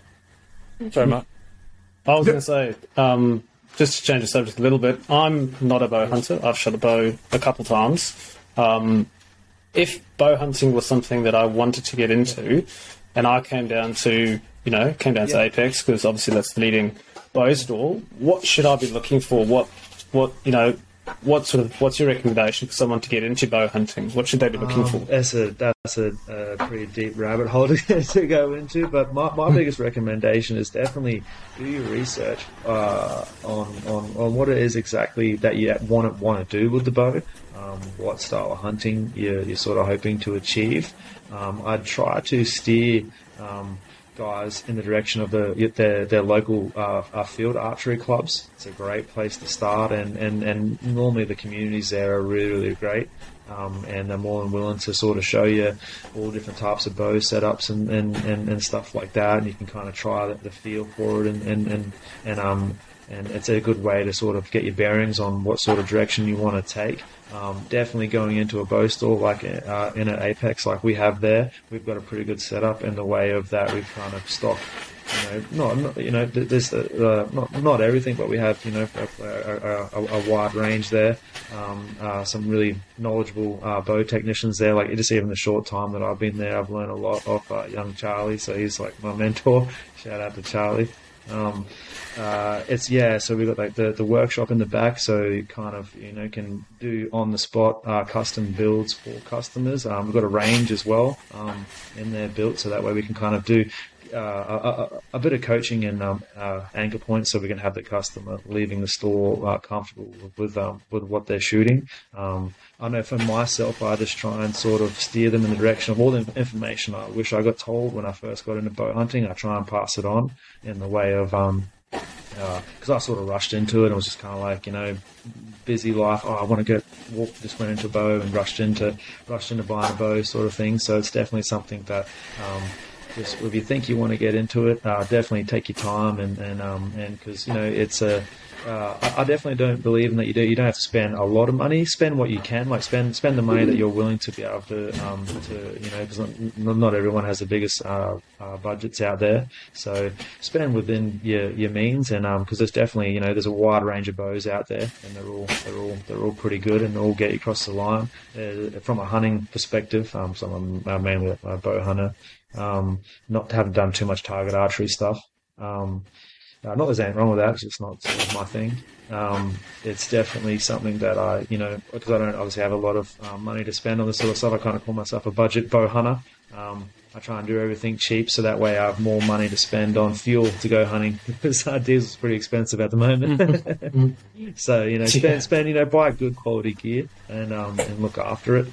sorry, Mark. I was going to say, um, just to change the subject a little bit, I'm not a bow hunter. I've shot a bow a couple times. Um, if bow hunting was something that I wanted to get into, and I came down to, you know, came down to Apex because obviously that's the leading bow store. What should I be looking for? What, what, you know, what sort of, what's your recommendation for someone to get into bow hunting? What should they be looking Um, for? That's a that's a, a pretty deep rabbit hole [laughs] to, to go into. But my, my biggest recommendation is definitely do your research uh, on, on on what it is exactly that you want to want to do with the bow. Um, what style of hunting you're, you're sort of hoping to achieve. Um, I'd try to steer um, guys in the direction of the their, their local uh, uh, field archery clubs. It's a great place to start, and, and, and normally the communities there are really really great. Um, and they're more than willing to sort of show you all different types of bow setups and, and, and, and stuff like that, and you can kind of try the, the feel for it, and and and, and um and it's a good way to sort of get your bearings on what sort of direction you want to take. Um, definitely going into a bow store like uh, in an Apex like we have there, we've got a pretty good setup in the way of that. We've kind of stocked, you know, not, you know, th- there's uh, not not everything, but we have you know a, a, a, a wide range there. Um, uh, some really knowledgeable uh, bow technicians there. Like just even the short time that I've been there, I've learned a lot off uh, young Charlie. So he's like my [laughs] mentor. Shout out to Charlie. Um, uh, it's yeah. So we've got like the, the workshop in the back, so you kind of you know can do on the spot uh, custom builds for customers. Um, we've got a range as well um, in there built, so that way we can kind of do uh, a, a, bit of coaching and um, uh, anchor points, so we can have the customer leaving the store uh, comfortable with with, um, with what they're shooting. Um, I know for myself, I just try and sort of steer them in the direction of all the information I wish I got told when I first got into bow hunting. I try and pass it on in the way of because I sort of rushed into it. I was just kind of like you know, busy life. Oh, I want to get walk. Just went into a bow and rushed into rushed into buying a bow, sort of thing. So it's definitely something that. Um, just if you think you want to get into it, uh, definitely take your time and and um and because you know it's a. Uh, I, I definitely don't believe in that you do. You don't have to spend a lot of money. Spend what you can. Like spend spend the money that you're willing to be able to um, to you know because not, not everyone has the biggest uh, uh, budgets out there. So spend within your, your means, and because there's definitely you know there's a wide range of bows out there, and they're all they're all they're all pretty good, and all get you across the line. Uh, from a hunting perspective, um, so I'm uh, mainly a bow hunter. Um, not haven't done too much target archery stuff. Um, uh, not there's anything wrong with that. It's just not sort of my thing. Um, it's definitely something that I, you know, because I don't obviously have a lot of um, money to spend on this sort of stuff. I kind of call myself a budget bow hunter. Um, I try and do everything cheap, so that way I have more money to spend on fuel to go hunting [laughs] because uh, diesel's pretty expensive at the moment. [laughs] so you know, spend Yeah. spend you know buy good quality gear and um, and look after it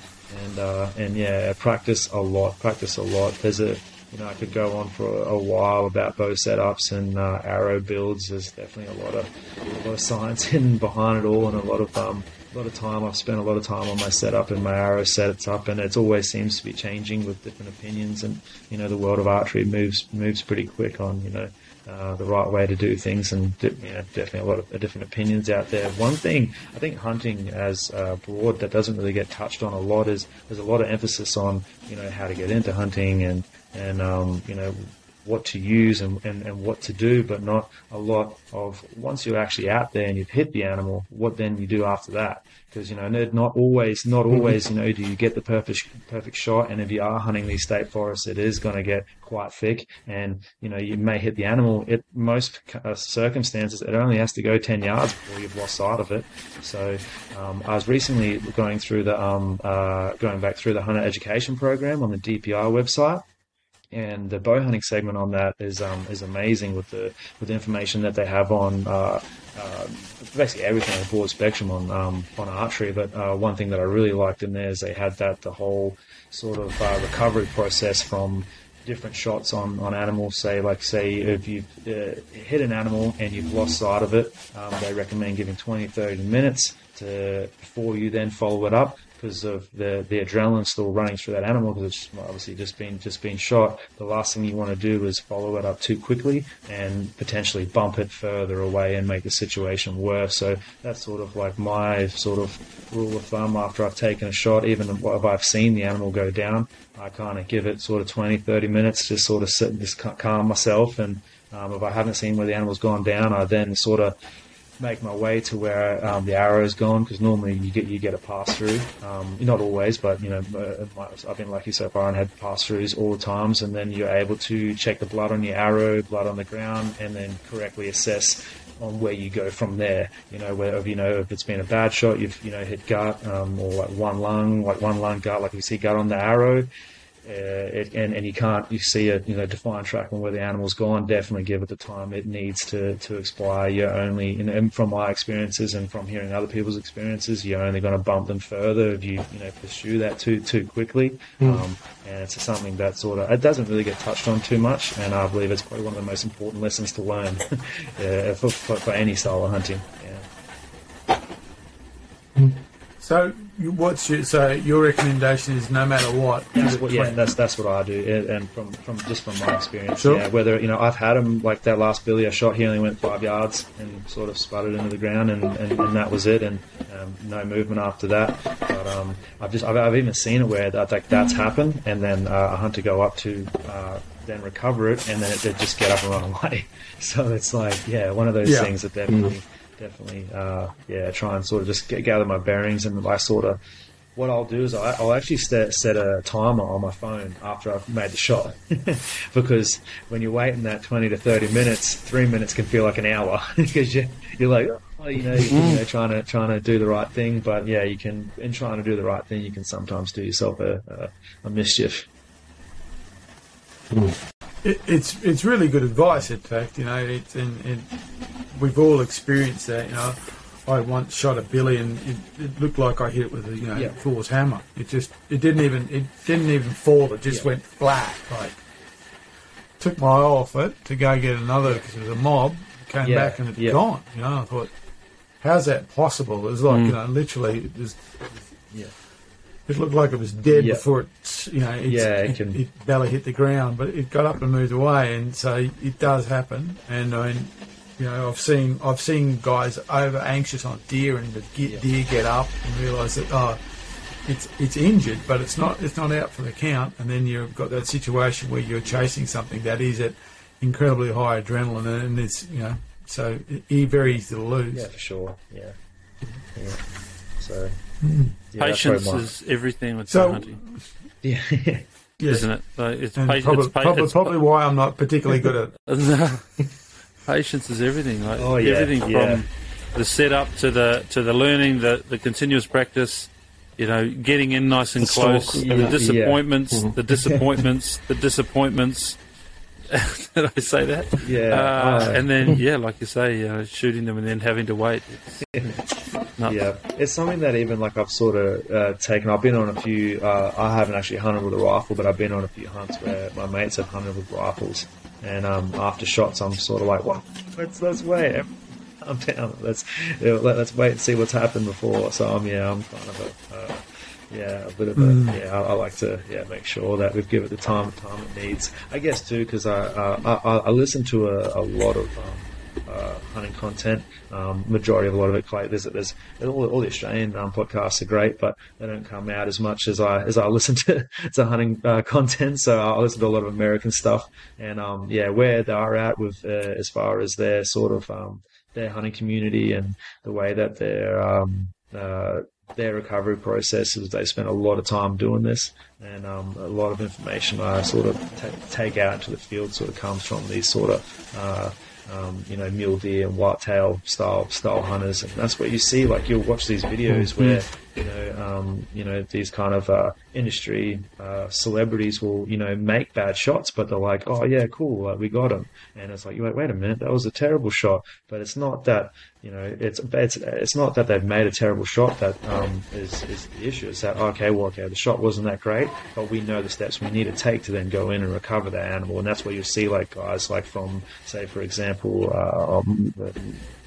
and uh, and yeah, practice a lot, practice a lot. There's a you know, I could go on for a, while about bow setups and uh, arrow builds. There's definitely a lot of a lot of science [laughs] hidden behind it all, and a lot of um, a lot of time. I've spent a lot of time on my setup and my arrow setup, and it always seems to be changing with different opinions. And you know, the world of archery moves moves pretty quick on you know uh, the right way to do things, and you know, definitely a lot of different opinions out there. One thing I think hunting as uh, broad that doesn't really get touched on a lot is there's a lot of emphasis on you know how to get into hunting and and um, you know what to use and, and, and what to do, but not a lot of once you're actually out there and you've hit the animal, what then you do after that. Because you know, not always, not always, you know, do you get the perfect perfect shot. And if you are hunting these state forests, it is going to get quite thick, and you know, you may hit the animal. It most uh, circumstances, it only has to go ten yards before you've lost sight of it. So, um, I was recently going through the um, uh, going back through the hunter education program on the DPI website and the bow hunting segment on that is um, is amazing with the with the information that they have on uh, uh, basically everything on the broad spectrum on um, on archery. But uh, one thing that I really liked in there is they had that the whole sort of uh, recovery process from different shots on, on animals. Say, like, say, if you've uh, hit an animal and you've lost sight of it, um, they recommend giving 20, 30 minutes to before you then follow it up because of the, the adrenaline still running through that animal because it's obviously just been just been shot. The last thing you want to do is follow it up too quickly and potentially bump it further away and make the situation worse. So that's sort of like my sort of rule of thumb after I've taken a shot, even if I've seen the animal go down, I kind of give it sort of 20, 30 minutes to sort of sit and just calm myself. And um, if I haven't seen where the animal's gone down, I then sort of make my way to where um, the arrow is gone because normally you get you get a pass through. Um, not always, but you know uh, I've been lucky so far and had pass throughs all the times, and then you're able to check the blood on your arrow, blood on the ground, and then correctly assess on where you go from there. You know, whether you know if it's been a bad shot, you've you know hit gut um, or like one lung, like one lung gut, like you see gut on the arrow uh, it, and, and you can't you see a you know defined track on where the animal's gone, definitely give it the time it needs to, to expire. You're only you know, from my experiences and from hearing other people's experiences, you're only going to bump them further if you you know pursue that too too quickly. Mm. Um, and it's something that sort of it doesn't really get touched on too much, and I believe it's probably one of the most important lessons to learn [laughs] uh, for, for, for, any style of hunting. Yeah. Mm. So, what's your so your recommendation is no matter what? That's what yeah, that's that's what I do, and from from just from my experience, sure. yeah. Whether you know, I've had him like that last billy I shot, he only went five yards and sort of sputtered into the ground, and, and, and that was it, and um, no movement after that. But um, I've just I've, I've, even seen it where that like that's happened, and then uh, a hunter go up to. Uh, then recover it, and then it, it, just get up and run [laughs] away. So it's like, yeah, one of those yeah. things that definitely mm definitely, uh, yeah, try and sort of just get, gather my bearings. And I sort of, what I'll do is I, will actually set, set a timer on my phone after I've made the shot. [laughs] because when you're waiting that 20 to 30 minutes, three minutes can feel like an hour [laughs] because you, you're like, oh, you know, you know, trying to, trying to do the right thing. But yeah, you can, in trying to do the right thing, you can sometimes do yourself a, a, a mischief. It, it's it's really good advice. In fact, you know, it's and, and we've all experienced that. You know, I once shot a billy and it, it looked like I hit it with a you know yeah. Thor's hammer. It just it didn't even it didn't even fall. It just yeah. went flat. Like took my eye off it to go get another because it was a mob. Came yeah. back and it's gone. You know, I thought, how's that possible? It was like mm. you know, literally it was. Yeah it looked like it was dead yep. before it, you know, yeah, it, can... it, barely hit the ground, but it got up and moved away, and so it does happen. And I mean, you know, I've seen I've seen guys over anxious on deer, and the get, deer get up and realise that oh, it's it's injured, but it's not it's not out for the count, and then you've got that situation where you're chasing something that is at incredibly high adrenaline, and it's you know, so it, very easy to lose. Yeah, for sure. Yeah, yeah. So yeah, Patience is everything with so, hunting. [laughs] Yeah. yeah. Isn't it? So it's, pa- probably, it's pa- probably, it's probably why I'm not particularly good at [laughs] Patience is everything. Like oh, yeah, everything from the setup to the to the learning, the, the continuous practice, you know, getting in nice and the close, and the disappointments, mm-hmm. the [laughs] disappointments, the disappointments, [laughs] Did I say that? Yeah, Uh, and then, yeah, like you say, uh, shooting them and then having to wait. [laughs] It's. Yeah, it's something that even like I've sort of uh, taken. I've been on a few. Uh, I haven't actually hunted with a rifle, but I've been on a few hunts where my mates have hunted with rifles. And um, after shots, I'm sort of like, "Well, let's let's wait. I'm down. Let's you know, let, let's wait and see what's happened before." So I'm yeah, I'm kind of a. Yeah, a bit of a yeah. I, I like to yeah make sure that we give it the time time it needs. I guess too because I, uh, I I listen to a, a lot of um, uh, hunting content. Um, majority of a lot of it, like there's there's all, all the Australian um, podcasts are great, but they don't come out as much as I as I [laughs] listen to to hunting uh, content. So I listen to a lot of American stuff, and um, yeah, where they are at with uh, as far as their sort of um, their hunting community and the way that they're um, uh, their recovery processes. They spend a lot of time doing this, and um, a lot of information I sort of ta take out into the field sort of comes from these sort of. Uh, um, you know, mule deer and whitetail style style hunters, and that's what you see. Like you'll watch these videos where you know, um, you know, these kind of uh, industry uh, celebrities will you know make bad shots, but they're like, oh yeah, cool, like, we got him, and it's like you're wait a minute, that was a terrible shot, but it's not that you know, it's it's it's not that they've made a terrible shot that um, is is the issue. It's that okay, well, okay, the shot wasn't that great, but we know the steps we need to take to then go in and recover that animal, and that's where you see like guys like from say for example, uh, um,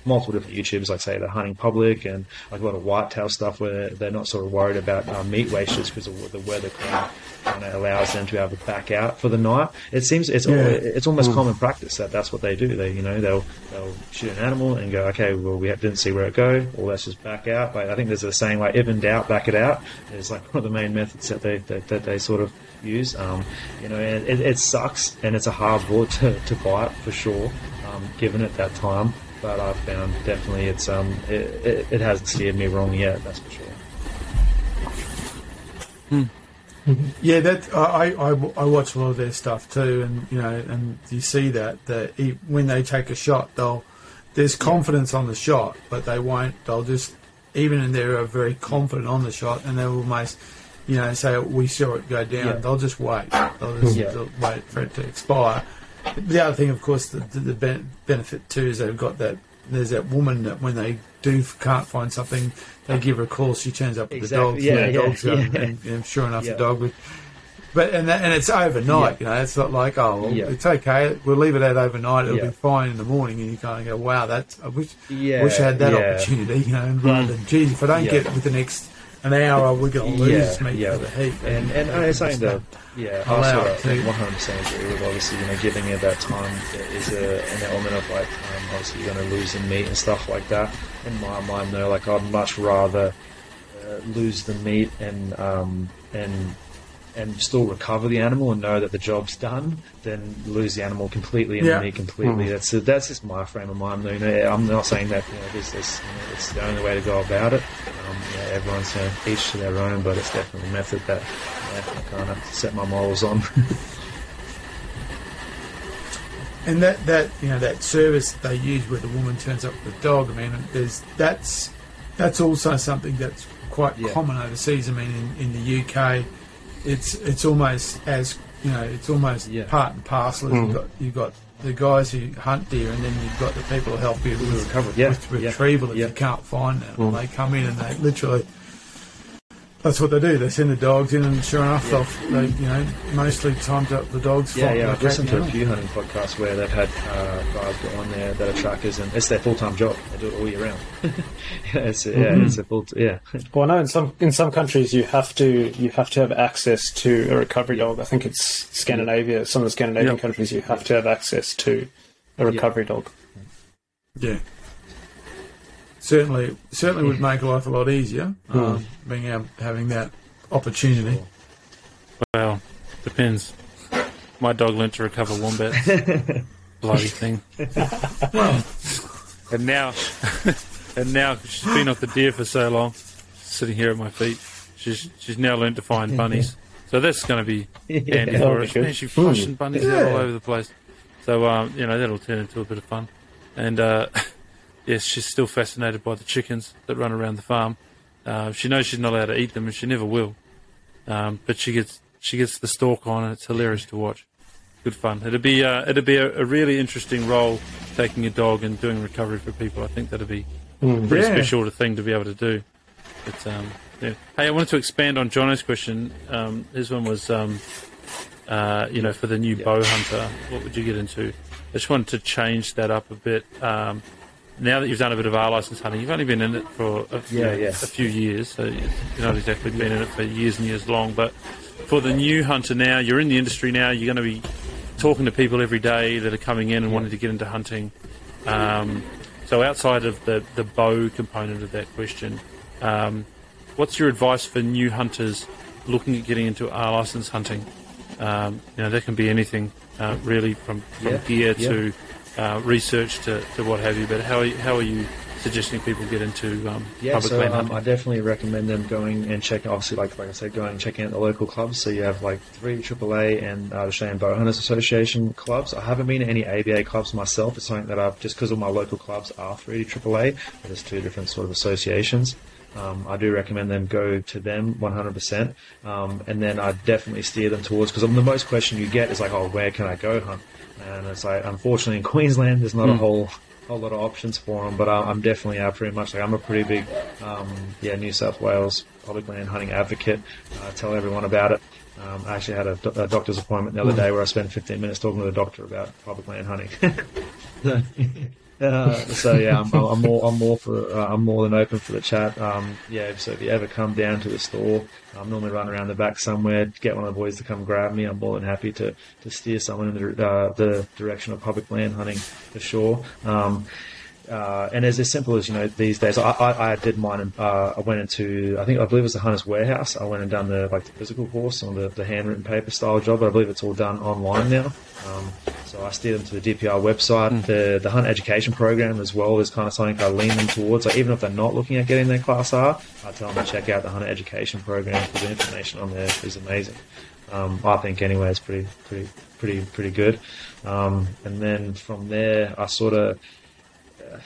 multiple different YouTubers, like say the hunting public and like a lot of whitetail stuff where they're not sort of worried about uh, meat wastage because the weather kind of, kind of allows them to be able to back out for the night. It seems it's al- it's almost common practice that that's what they do. They you know they'll they'll shoot an animal and go okay well we didn't see where it go or let's just back out. But I think there's a saying like if in doubt back it out is like one of the main methods that they that, that they sort of use. Um, you know and it, it sucks and it's a hard bullet to, to bite for sure. Um, given at that time, but I've found definitely it's um it, it, it hasn't steered me wrong yet. That's for sure. Yeah, that I, I, I watch a lot of their stuff too, and you know, and you see that that e- when they take a shot, they'll there's confidence on the shot, but they won't. They'll just even in they're very confident on the shot, and they'll almost you know say we saw it go down. Yeah. They'll just wait. They'll just Yeah. they'll wait for it to expire. The other thing, of course, the, the, the benefit too is they've got that. There's that woman that when they do can't find something, they give her a call. She turns up with Exactly, the dogs. yeah, when the yeah, dogs yeah. and, and sure enough, Yeah. the dog would. But and that, and it's overnight, you know. It's not like oh, well, it's okay. We'll leave it out overnight. It'll be fine in the morning, and you kind of go, wow, that's. I wish, Yeah, wish I had that opportunity, you know. And rather hmm. than, geez, if I don't get it with the next an hour, we're going to lose Yeah, me yeah. for the heat. And and I saying that yeah, I to- one hundred percent agree with obviously you know giving it that time is a, an element of like um, obviously you're going to lose the meat and stuff like that. In my mind though, like I'd much rather uh, lose the meat and um, and and still recover the animal and know that the job's done than lose the animal completely and Yeah. the meat completely. That's that's just my frame of mind. You know, I'm not saying that you know, this, this, you know, it's the only way to go about it. Um, you know, everyone's you know, each to their own, but it's definitely a method that I kind of set my morals on. [laughs] And that, that you know that service they use where the woman turns up with the dog. I mean, there's that's that's also something that's quite Yeah. common overseas. I mean, in, in the UK, it's it's almost as you know, it's almost Yeah. part and parcel. You've mm-hmm. got you've got the guys who hunt deer, and then you've got the people who help you mm-hmm. with, recover it, yeah, with yeah, retrieval if yeah. you can't find them. Mm. They come in and they literally. That's what they do. They send the dogs in, and sure enough, they'll, they, you know, mostly times up the dogs. Yeah, yeah. I've listened to a few hunting podcasts where they've had uh, guys go on there that are trackers, and it's their full time job. They do it all year round. [laughs] [laughs] yeah, it's a, yeah, it's a full. T- yeah, [laughs] Well, I know in some in some countries you have to you have to have access to a recovery dog. I think it's Scandinavia. Some of the Scandinavian Yeah. countries you have to have access to a recovery dog. Yeah. Certainly, certainly would [laughs] make life a lot easier. Um, being able, having that opportunity. Well, depends. My dog learnt to recover wombats. [laughs] Bloody thing. Well, And now, [laughs] and now she's been off the deer for so long, sitting here at my feet. She's she's now learnt to find bunnies. So that's going to be handy that'll for be us. good. Man, she's flushing bunnies out all over the place. So um, you know that'll turn into a bit of fun. And uh, yes, she's still fascinated by the chickens that run around the farm. Uh, she knows she's not allowed to eat them, and she never will. Um, but she gets she gets the stalk on, and it's hilarious to watch. good fun. It'd be uh, it'd be a, a really interesting role taking a dog and doing recovery for people. I think that'd be a pretty Yeah. special thing to be able to do. But um, yeah. Hey, I wanted to expand on Jono's question. Um, his one was, um, uh, you know, for the new bow hunter, what would you get into? I just wanted to change that up a bit. Um, now that you've done a bit of R license hunting, you've only been in it for a, few- Yeah, yeah. a few years, so you've not exactly been in it for years and years long. But for the new hunter now, you're in the industry now. You're going to be talking to people every day that are coming in and wanting to get into hunting. Um, so outside of the, the bow component of that question, um, what's your advice for new hunters looking at getting into R license hunting? Um, you know, that can be anything uh, really from, from Yeah, gear to uh, research to, to what have you. But how are you, how are you suggesting people get into um, Yeah, public so land um? I definitely recommend them going and checking. Obviously, like like I said, going and checking out the local clubs. So you have like three AAA and uh, the Australian Bow Hunters Association clubs. I haven't been to any ABA clubs myself. It's something that I've just because all my local clubs are three AAA. There's two different sort of associations. Um, I do recommend them go to them 100%, um, and then I definitely steer them towards because the most question you get is like, oh, where can I go hunt? And it's like, unfortunately, in Queensland, there's not a whole whole lot of options for them, but I- I'm definitely uh, pretty much like I'm a pretty big, um, yeah, New South Wales public land hunting advocate. Uh, tell everyone about it. Um, I actually had a, do- a doctor's appointment the other day where I spent 15 minutes talking to the doctor about public land hunting. [laughs] So, uh, so yeah, I'm, I'm more I'm more for uh, I'm more than open for the chat. Um, yeah, so if you ever come down to the store, I'm normally running around the back somewhere. Get one of the boys to come grab me. I'm more than happy to, to steer someone in the, uh, the direction of public land hunting for sure. Um, uh, and as, as simple as you know these days, I, I, I did mine. And, uh, I went into I think I believe it was the Hunters Warehouse. I went and done the like the physical course on the, the handwritten paper style job. But I believe it's all done online now. Um, so I steer them to the DPR website, the the Hunt Education Program as well is kind of something I lean them towards. Like even if they're not looking at getting their Class R, I tell them to check out the Hunt Education Program because the information on there is amazing. Um, I think anyway, it's pretty pretty pretty pretty good. Um, and then from there, I sort of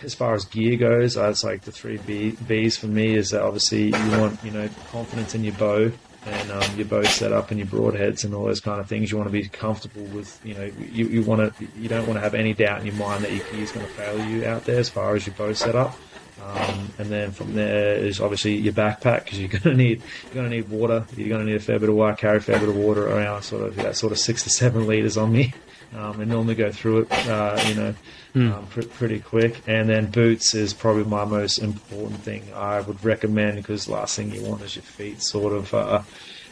as far as gear goes, uh, it's like the three B, B's for me is that obviously you want you know confidence in your bow and um, your bow setup and your broadheads and all those kind of things. You want to be comfortable with you know you, you want to you don't want to have any doubt in your mind that your gear is going to fail you out there as far as your bow setup. Um, and then from there is obviously your backpack because you're [laughs] going to need you're going to need water. You're going to need a fair bit of water. Carry a fair bit of water around, sort of that sort of six to seven liters on me, um, and normally go through it. Uh, you know, um, pr- pretty quick. And then boots is probably my most important thing I would recommend because last thing you want is your feet sort of uh,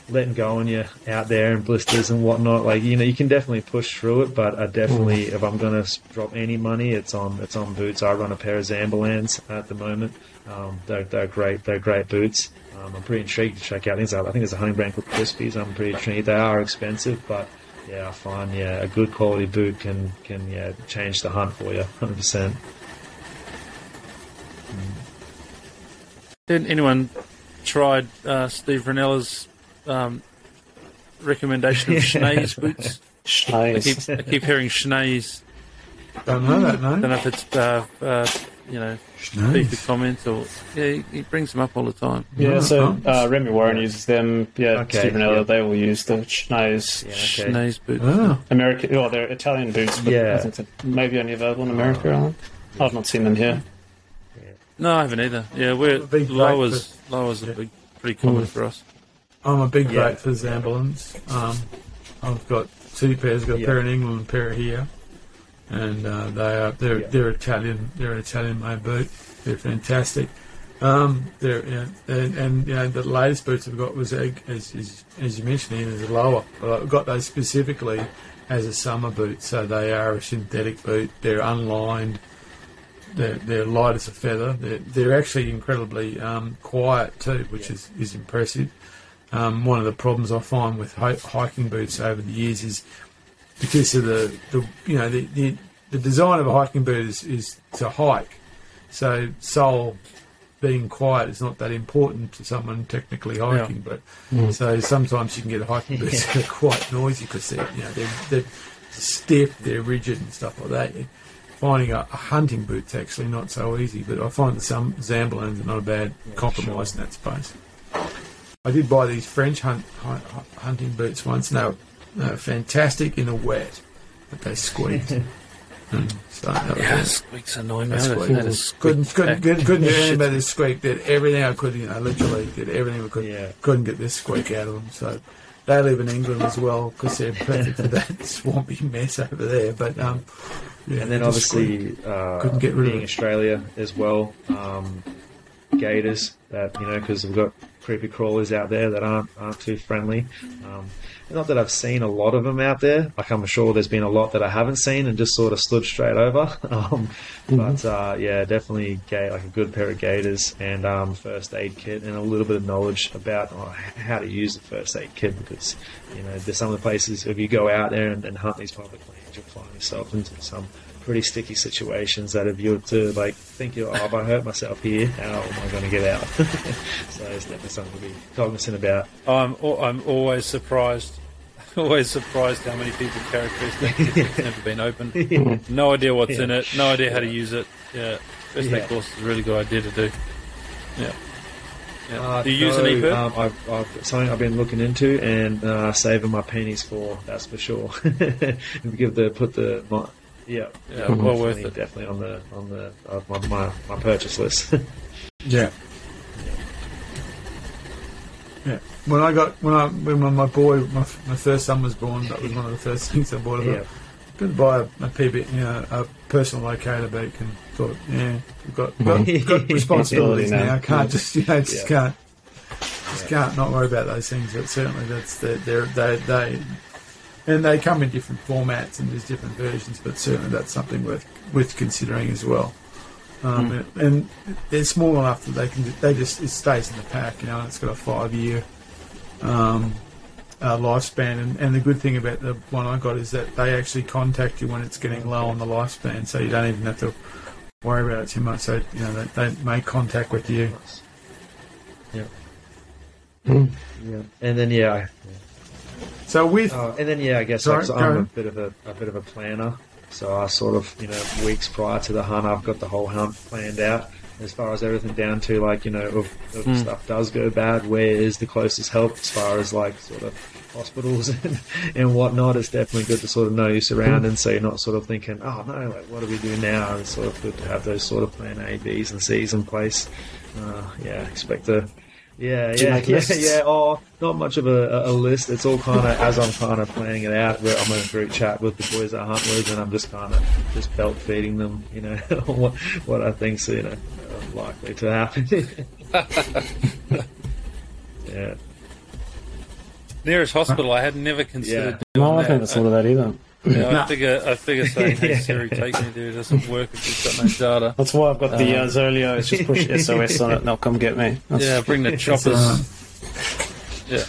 letting go on you out there and blisters and whatnot. Like you know, you can definitely push through it, but I definitely if I'm gonna drop any money, it's on it's on boots. I run a pair of Zamberlans at the moment. Um, they're, they're great. They're great boots. Um, I'm pretty intrigued to check out things. I think there's a hunting brand called Crispies. I'm pretty intrigued. They are expensive, but yeah, I find yeah a good quality boot can can yeah change the hunt for you 100. percent Did anyone tried uh, Steve Rinella's um, recommendation of [laughs] Schnee's boots? I keep, I keep hearing Schnee's. Don't know that, I don't know if it's uh, uh, you know feature comments or yeah, he, he brings them up all the time. Yeah, so Oh. uh, Remy Warren uses them. Yeah, Okay, Steve Rinella, yeah. they all use the Schnee's. Yeah, okay. Schnee's boots. Oh, American, well, they're Italian boots, but Yeah. I think they're maybe only available in America. aren't? I've not seen them here. No, I haven't either. Yeah, we're Big Lowas. breakfast. Lowas are Yeah. big, pretty common Mm. for us. I'm a big Yeah. vote for Zamberlans. Um, I've got two pairs. I've got a pair in England, and a pair here, and uh, they are they're Yeah. they're Italian. They're an Italian made boot. They're fantastic. Um, they're yeah, and, and you know the latest boots I've got was as as, as you mentioned, is Lowa. But I've got those specifically as a summer boot, so they are a synthetic boot. They're unlined. They're, they're light as a feather. They're, they're actually incredibly um, quiet too, which is, is impressive. Um, one of the problems I find with hi- hiking boots over the years is because of the, the you know the, the, the design of a hiking boot is, is to hike, so sole being quiet is not that important to someone technically hiking. But mm. so sometimes you can get hiking boots [laughs] that are quite noisy because they're you know they're, they're stiff, they're rigid and stuff like that. Finding a, a hunting boot's actually not so easy, but I find that some Zamberlans are not a bad compromise in that space. I did buy these French hunt, hunt, hunting boots once, and they were, they were fantastic in a wet. but they squeaked. And [laughs] so that was Yeah, it. squeaks annoy me. That's I squeak. had a squeak couldn't couldn't couldn't, couldn't get Shit. anybody to squeak. Did everything I could. You know, literally did everything we could. Yeah. Couldn't get this squeak out of them. So they live in England as well because they're perfect for that [laughs] swampy mess over there. But um, yeah, And then obviously, uh, Couldn't get rid of being it. Australia as well, um, gaiters that you know because we've got creepy crawlers out there that aren't aren't too friendly. Um, not that I've seen a lot of them out there. Like I'm sure there's been a lot that I haven't seen and just sort of stood straight over. [laughs] Um, But uh, yeah, definitely ga- like a good pair of gaiters and um, first aid kit and a little bit of knowledge about oh, how to use the first aid kit because you know there's some of the places if you go out there and, and hunt these public lands, you'll find yourself into some pretty sticky situations that if you're to like think you're oh if I hurt myself here how am I going to get out [laughs] so it's definitely something to be cognizant about I'm I'm always surprised. [laughs] Always surprised how many people carry first aid kits that's never been opened. [laughs] No idea what's in it. No idea how to use it. Yeah, first aid Yeah. course is a really good idea to do. Yeah. yeah. Uh, do you use no, an EPIRB? Um, I've, I've something I've been looking into and uh, saving my pennies for. That's for sure. Give the put the my, yeah, Yeah, well worth definitely, it. Definitely on the on the uh, my, my my purchase list. [laughs] Yeah. Yeah. When I got when I when my, my boy my, my first son was born, that was one of the first [laughs] things I bought. Yeah, Going to buy a, a PLB, you know, a personal locator beak, and thought, yeah, we've got got, [laughs] got responsibilities now. now. I can't Yeah. just you know just Yeah. can't just can't not worry about those things. But certainly that's the, they're they they and they come in different formats and there's different versions. But certainly that's something worth worth considering as well. Um, And they're small enough that they can they just it stays in the pack, you know. And it's got a five year um, uh, lifespan. And, and the good thing about the one I got is that they actually contact you when it's getting low on the lifespan, so you don't even have to worry about it too much. So you know they, they make contact with you. yeah, Hmm. yeah, and then yeah, I- So with Uh, and then yeah, I guess Sorry, like, so I'm a bit of a, a bit of a planner. So I sort of you know weeks prior to the hunt, I've got the whole hunt planned out as far as everything down to like you know if, if Hmm. stuff does go bad, where is the closest help as far as like sort of hospitals [laughs] and, and whatnot. It's definitely good to sort of know your surroundings, so you're not sort of thinking, oh no, like what do we do now? It's sort of good to have those sort of plan A, Bs, and Cs in place. Uh, yeah, expect to. Yeah, Do yeah, [laughs] yeah, lists? yeah. Oh, not much of a, a- a list. It's all kind of as I'm kind of planning it out. Where I'm in a group chat with the boys I hunt with, and I'm just kind of just belt feeding them, you know, [laughs] what what I think's you know uh, likely to happen. [laughs] yeah, Nearest hospital, I had never considered Yeah. doing No, I've that. never thought of that either. Yeah, I Nah. figure, I figure saying, "Hey [laughs] Yeah. Siri, take me there" doesn't work if you've got no data. That's why I've got the Uh, uh, Zoleo. It's just push [laughs] SOS on it and they'll come get me. That's, Yeah, bring the [laughs] choppers. uh, Yeah,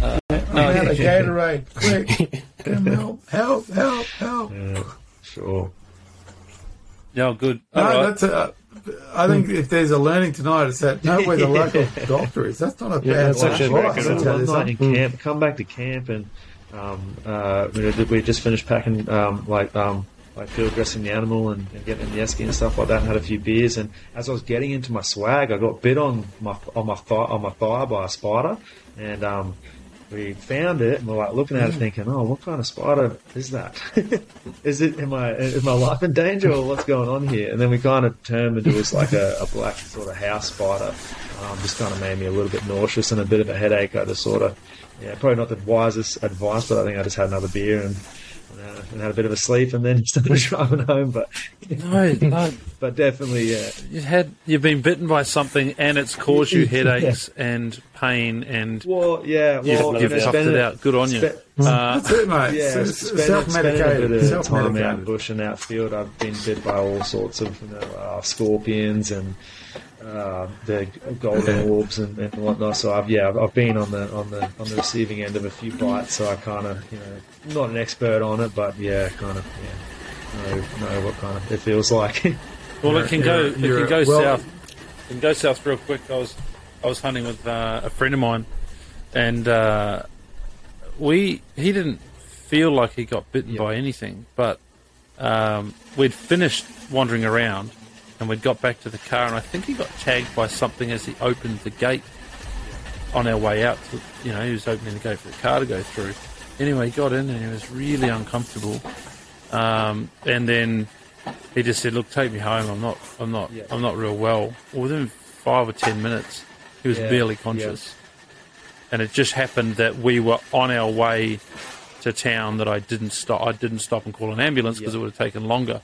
I'm out of Gatorade, quick, come help, help, help, help. yeah, sure. yeah, good. No, All right. that's a, I think if there's a learning tonight, it's that know where the local doctor is. That's not a Yeah, bad that's actually a very advice, good one. tell you one night something. in camp, come back to camp, and um, uh, we, we just finished packing um, like um, like field dressing the animal and, and getting in the esky and stuff like that, and had a few beers. And as I was getting into my swag, I got bit on my on my thigh on my thigh by a spider, and um, we found it and we're like looking at it thinking, oh, what kind of spider is that? [laughs] is it, am I, is my life in danger or what's going on here? And then we kind of determined it was like a, a black sort of house spider. Um, just kind of made me a little bit nauseous and a bit of a headache. I just sort of, yeah, probably not the wisest advice, but I think I just had another beer and, uh, and had a bit of a sleep and then [laughs] started driving home. But, [laughs] No, no, but definitely, yeah, you had you've been bitten by something and it's caused you [laughs] headaches and pain and well, yeah, you've, well, you you've know, toughed spending- it out. Good on you. spe- Uh, That's it, mate. Yeah, S- self spending a medicated. bit of Self time out medicated. bush and outfield. I've been bit by all sorts of you know, uh, scorpions and uh, the golden orbs and, and whatnot. So I've yeah, I've, I've been on the on the on the receiving end of a few bites. So I kind of you know not an expert on it, but yeah, kind of yeah, know, know what kind of it feels like. [laughs] Well, it can go. It can go well- south. It can go south real quick. I was, I was hunting with uh, a friend of mine, and uh, we he didn't feel like he got bitten Yeah. by anything, but um, we'd finished wandering around, and we'd got back to the car, and I think he got tagged by something as he opened the gate on our way out. To, you know, he was opening the gate for the car to go through, anyway, he got in and he was really uncomfortable. Um, and then he just said, "Look, take me home. I'm not, I'm not, Yeah. I'm not real well." Well, within five or ten minutes, he was Yeah, barely conscious. And it just happened that we were on our way to town that I didn't stop. I didn't stop and call an ambulance because Yeah. it would have taken longer.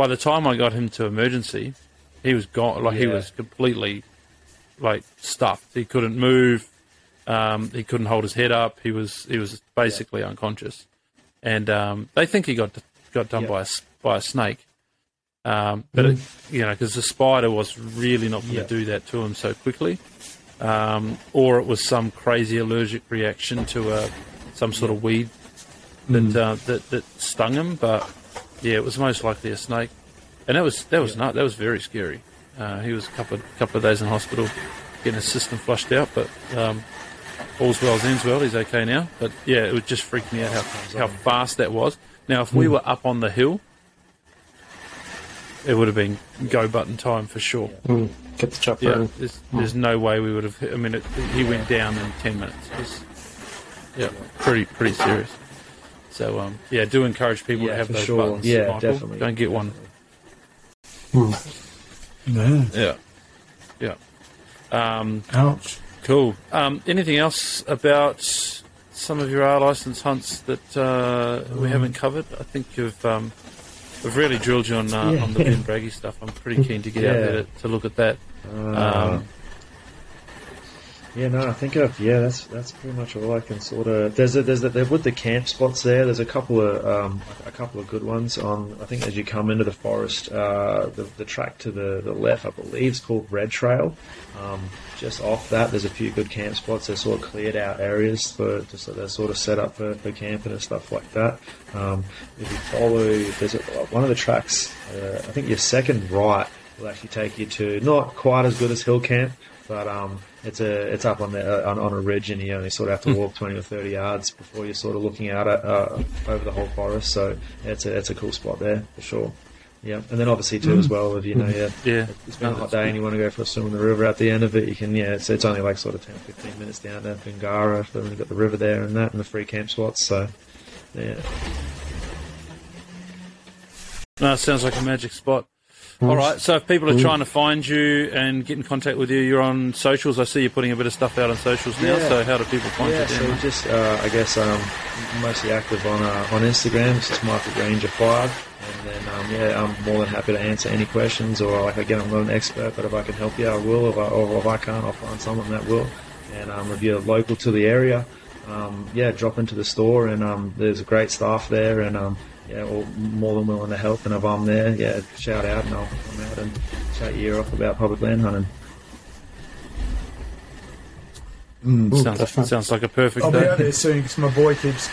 By the time I got him to emergency, he was gone. Like he was completely like stuffed. He couldn't move. Um, he couldn't hold his head up. He was he was basically unconscious. And um, they think he got got done Yeah. by a by a snake. Um, but it, you know, because the spider was really not going to Yeah. do that to him so quickly, um, or it was some crazy allergic reaction to a some sort of weed that, uh, that that stung him. But yeah, it was most likely a snake, and that was that was not that was very scary. Uh, he was a couple of, couple of days in hospital, getting his system flushed out, but um, all's well as ends well. He's okay now. But yeah, it would just freak me out how how fast that was. Now, if we were up on the hill, it would have been go button time for sure. Mm, get the chopper Yeah, there's, there's no way we would have. I mean, it, he went down in ten minutes. It was, yeah, pretty pretty serious. So um, yeah, do encourage people to Yeah, have for those sure. buttons. Yeah, Michael. definitely. Don't get one. Yeah. Yeah, yeah. Um, Ouch. cool. Um, anything else about some of your R license hunts that uh, we haven't covered? I think you've. Um, We've really drilled you on uh, Yeah. on the Benbraggie stuff. I'm pretty keen to get out there to, to look at that. Uh, Um, yeah, no, I think I've, yeah, that's that's pretty much all I can sort of. There's a, there's a, there with the camp spots there. There's a couple of um, a couple of good ones on. I think as you come into the forest, uh, the the track to the, the left, I believe, is called Red Trail. Um, just off that, there's a few good camp spots. They're sort of cleared out areas for just so they're sort of set up for, for camping and stuff like that. Um, if you follow, there's a, one of the tracks. Uh, I think your second right will actually take you to not quite as good as Hill Camp, but um, it's a it's up on the uh, on, on a ridge, and you only sort of have to walk twenty or thirty yards before you're sort of looking out at uh, over the whole forest. So it's a it's a cool spot there for sure. Yeah, and then obviously too as well if you know yeah, Yeah. it's been a hot day good. and you want to go for a swim in the river at the end of it, you can yeah. It's, it's only like sort of 10, 15 minutes down to Bingara. Then we've got the river there and that, and the free camp spots. So yeah, No, it sounds like a magic spot. All right, so if people are trying to find you and get in contact with you, you're on socials. I see you're putting a bit of stuff out on socials now. Yeah. So how do people find Yeah, you? so Dan? just uh, I guess um, mostly active on uh, on Instagram. It's just Michael Granger five, and then um, yeah, I'm more than happy to answer any questions. Or like again, I'm not an expert, but if I can help you, I will. If I, or if I can't, I'll find someone that will. And um, if you're local to the area, um, yeah, drop into the store, and um, there's a great staff there, and um, yeah, all more than willing to help. And if I'm there, yeah, shout out, and I'll come out and chat your ear off about public land hunting. sounds, definitely. sounds like a perfect I'll be out there soon because my boy keeps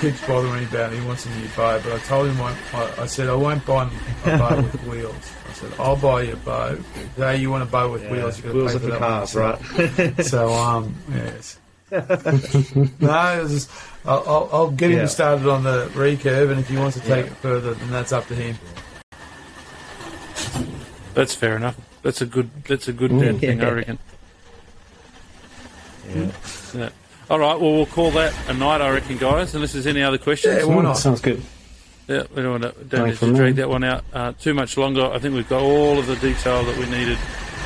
keeps bothering me about it. He wants a new bow, but I told him I, I, I said I won't buy a bow with [laughs] wheels. I said I'll buy you a bow. Hey, you want a bow with Yeah, wheels? You got wheels to are pay for for that cars, one. right? [laughs] So um, yes. [laughs] no, just, I'll, I'll, I'll get him Yeah. started on the recurve, and if he wants to take Yeah. it further, then that's up to him. That's fair enough. That's a good. That's a good Dan thing, I reckon. Yeah. Yeah. All right. Well, we'll call that a night, I reckon, guys. Unless there's any other questions. Yeah, why Mm, not? sounds good. Yeah, we don't want to, don't need to drag that one out uh, too much longer. I think we've got all of the detail that we needed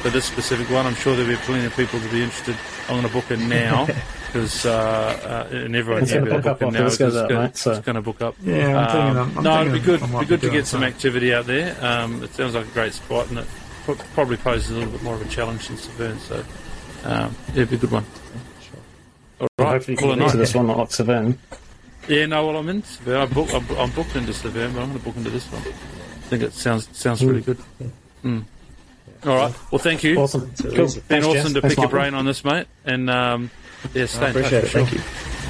for this specific one. I'm sure there'll be plenty of people to be interested. I'm going to book it now [laughs] because uh, uh, and everyone's It's gonna happy to book up it now. this goes because out, it's, mate, so- it's going to book up. Yeah, I'm thinking. Um, I'm, I'm no, thinking it'd be good. I might Be good to get some something. activity out there. Um, it sounds like a great spot, and it pro- probably poses a little bit more of a challenge than Severn. So, um, yeah, it'd be a good one. All right, Hopefully, you can it get night. this one, not like Savannah. Yeah, no, well, I'm in Severn. I'm, book, I'm, I'm booked into Severn, but I'm going to book into this one. I think it sounds sounds really good. Mm. All right. Well, thank you. Awesome. So Cool. Been Thanks, awesome Jess. to Thanks, pick your Michael. brain on this, mate. And um, yeah, stay I in touch. appreciate it. for sure. Thank you.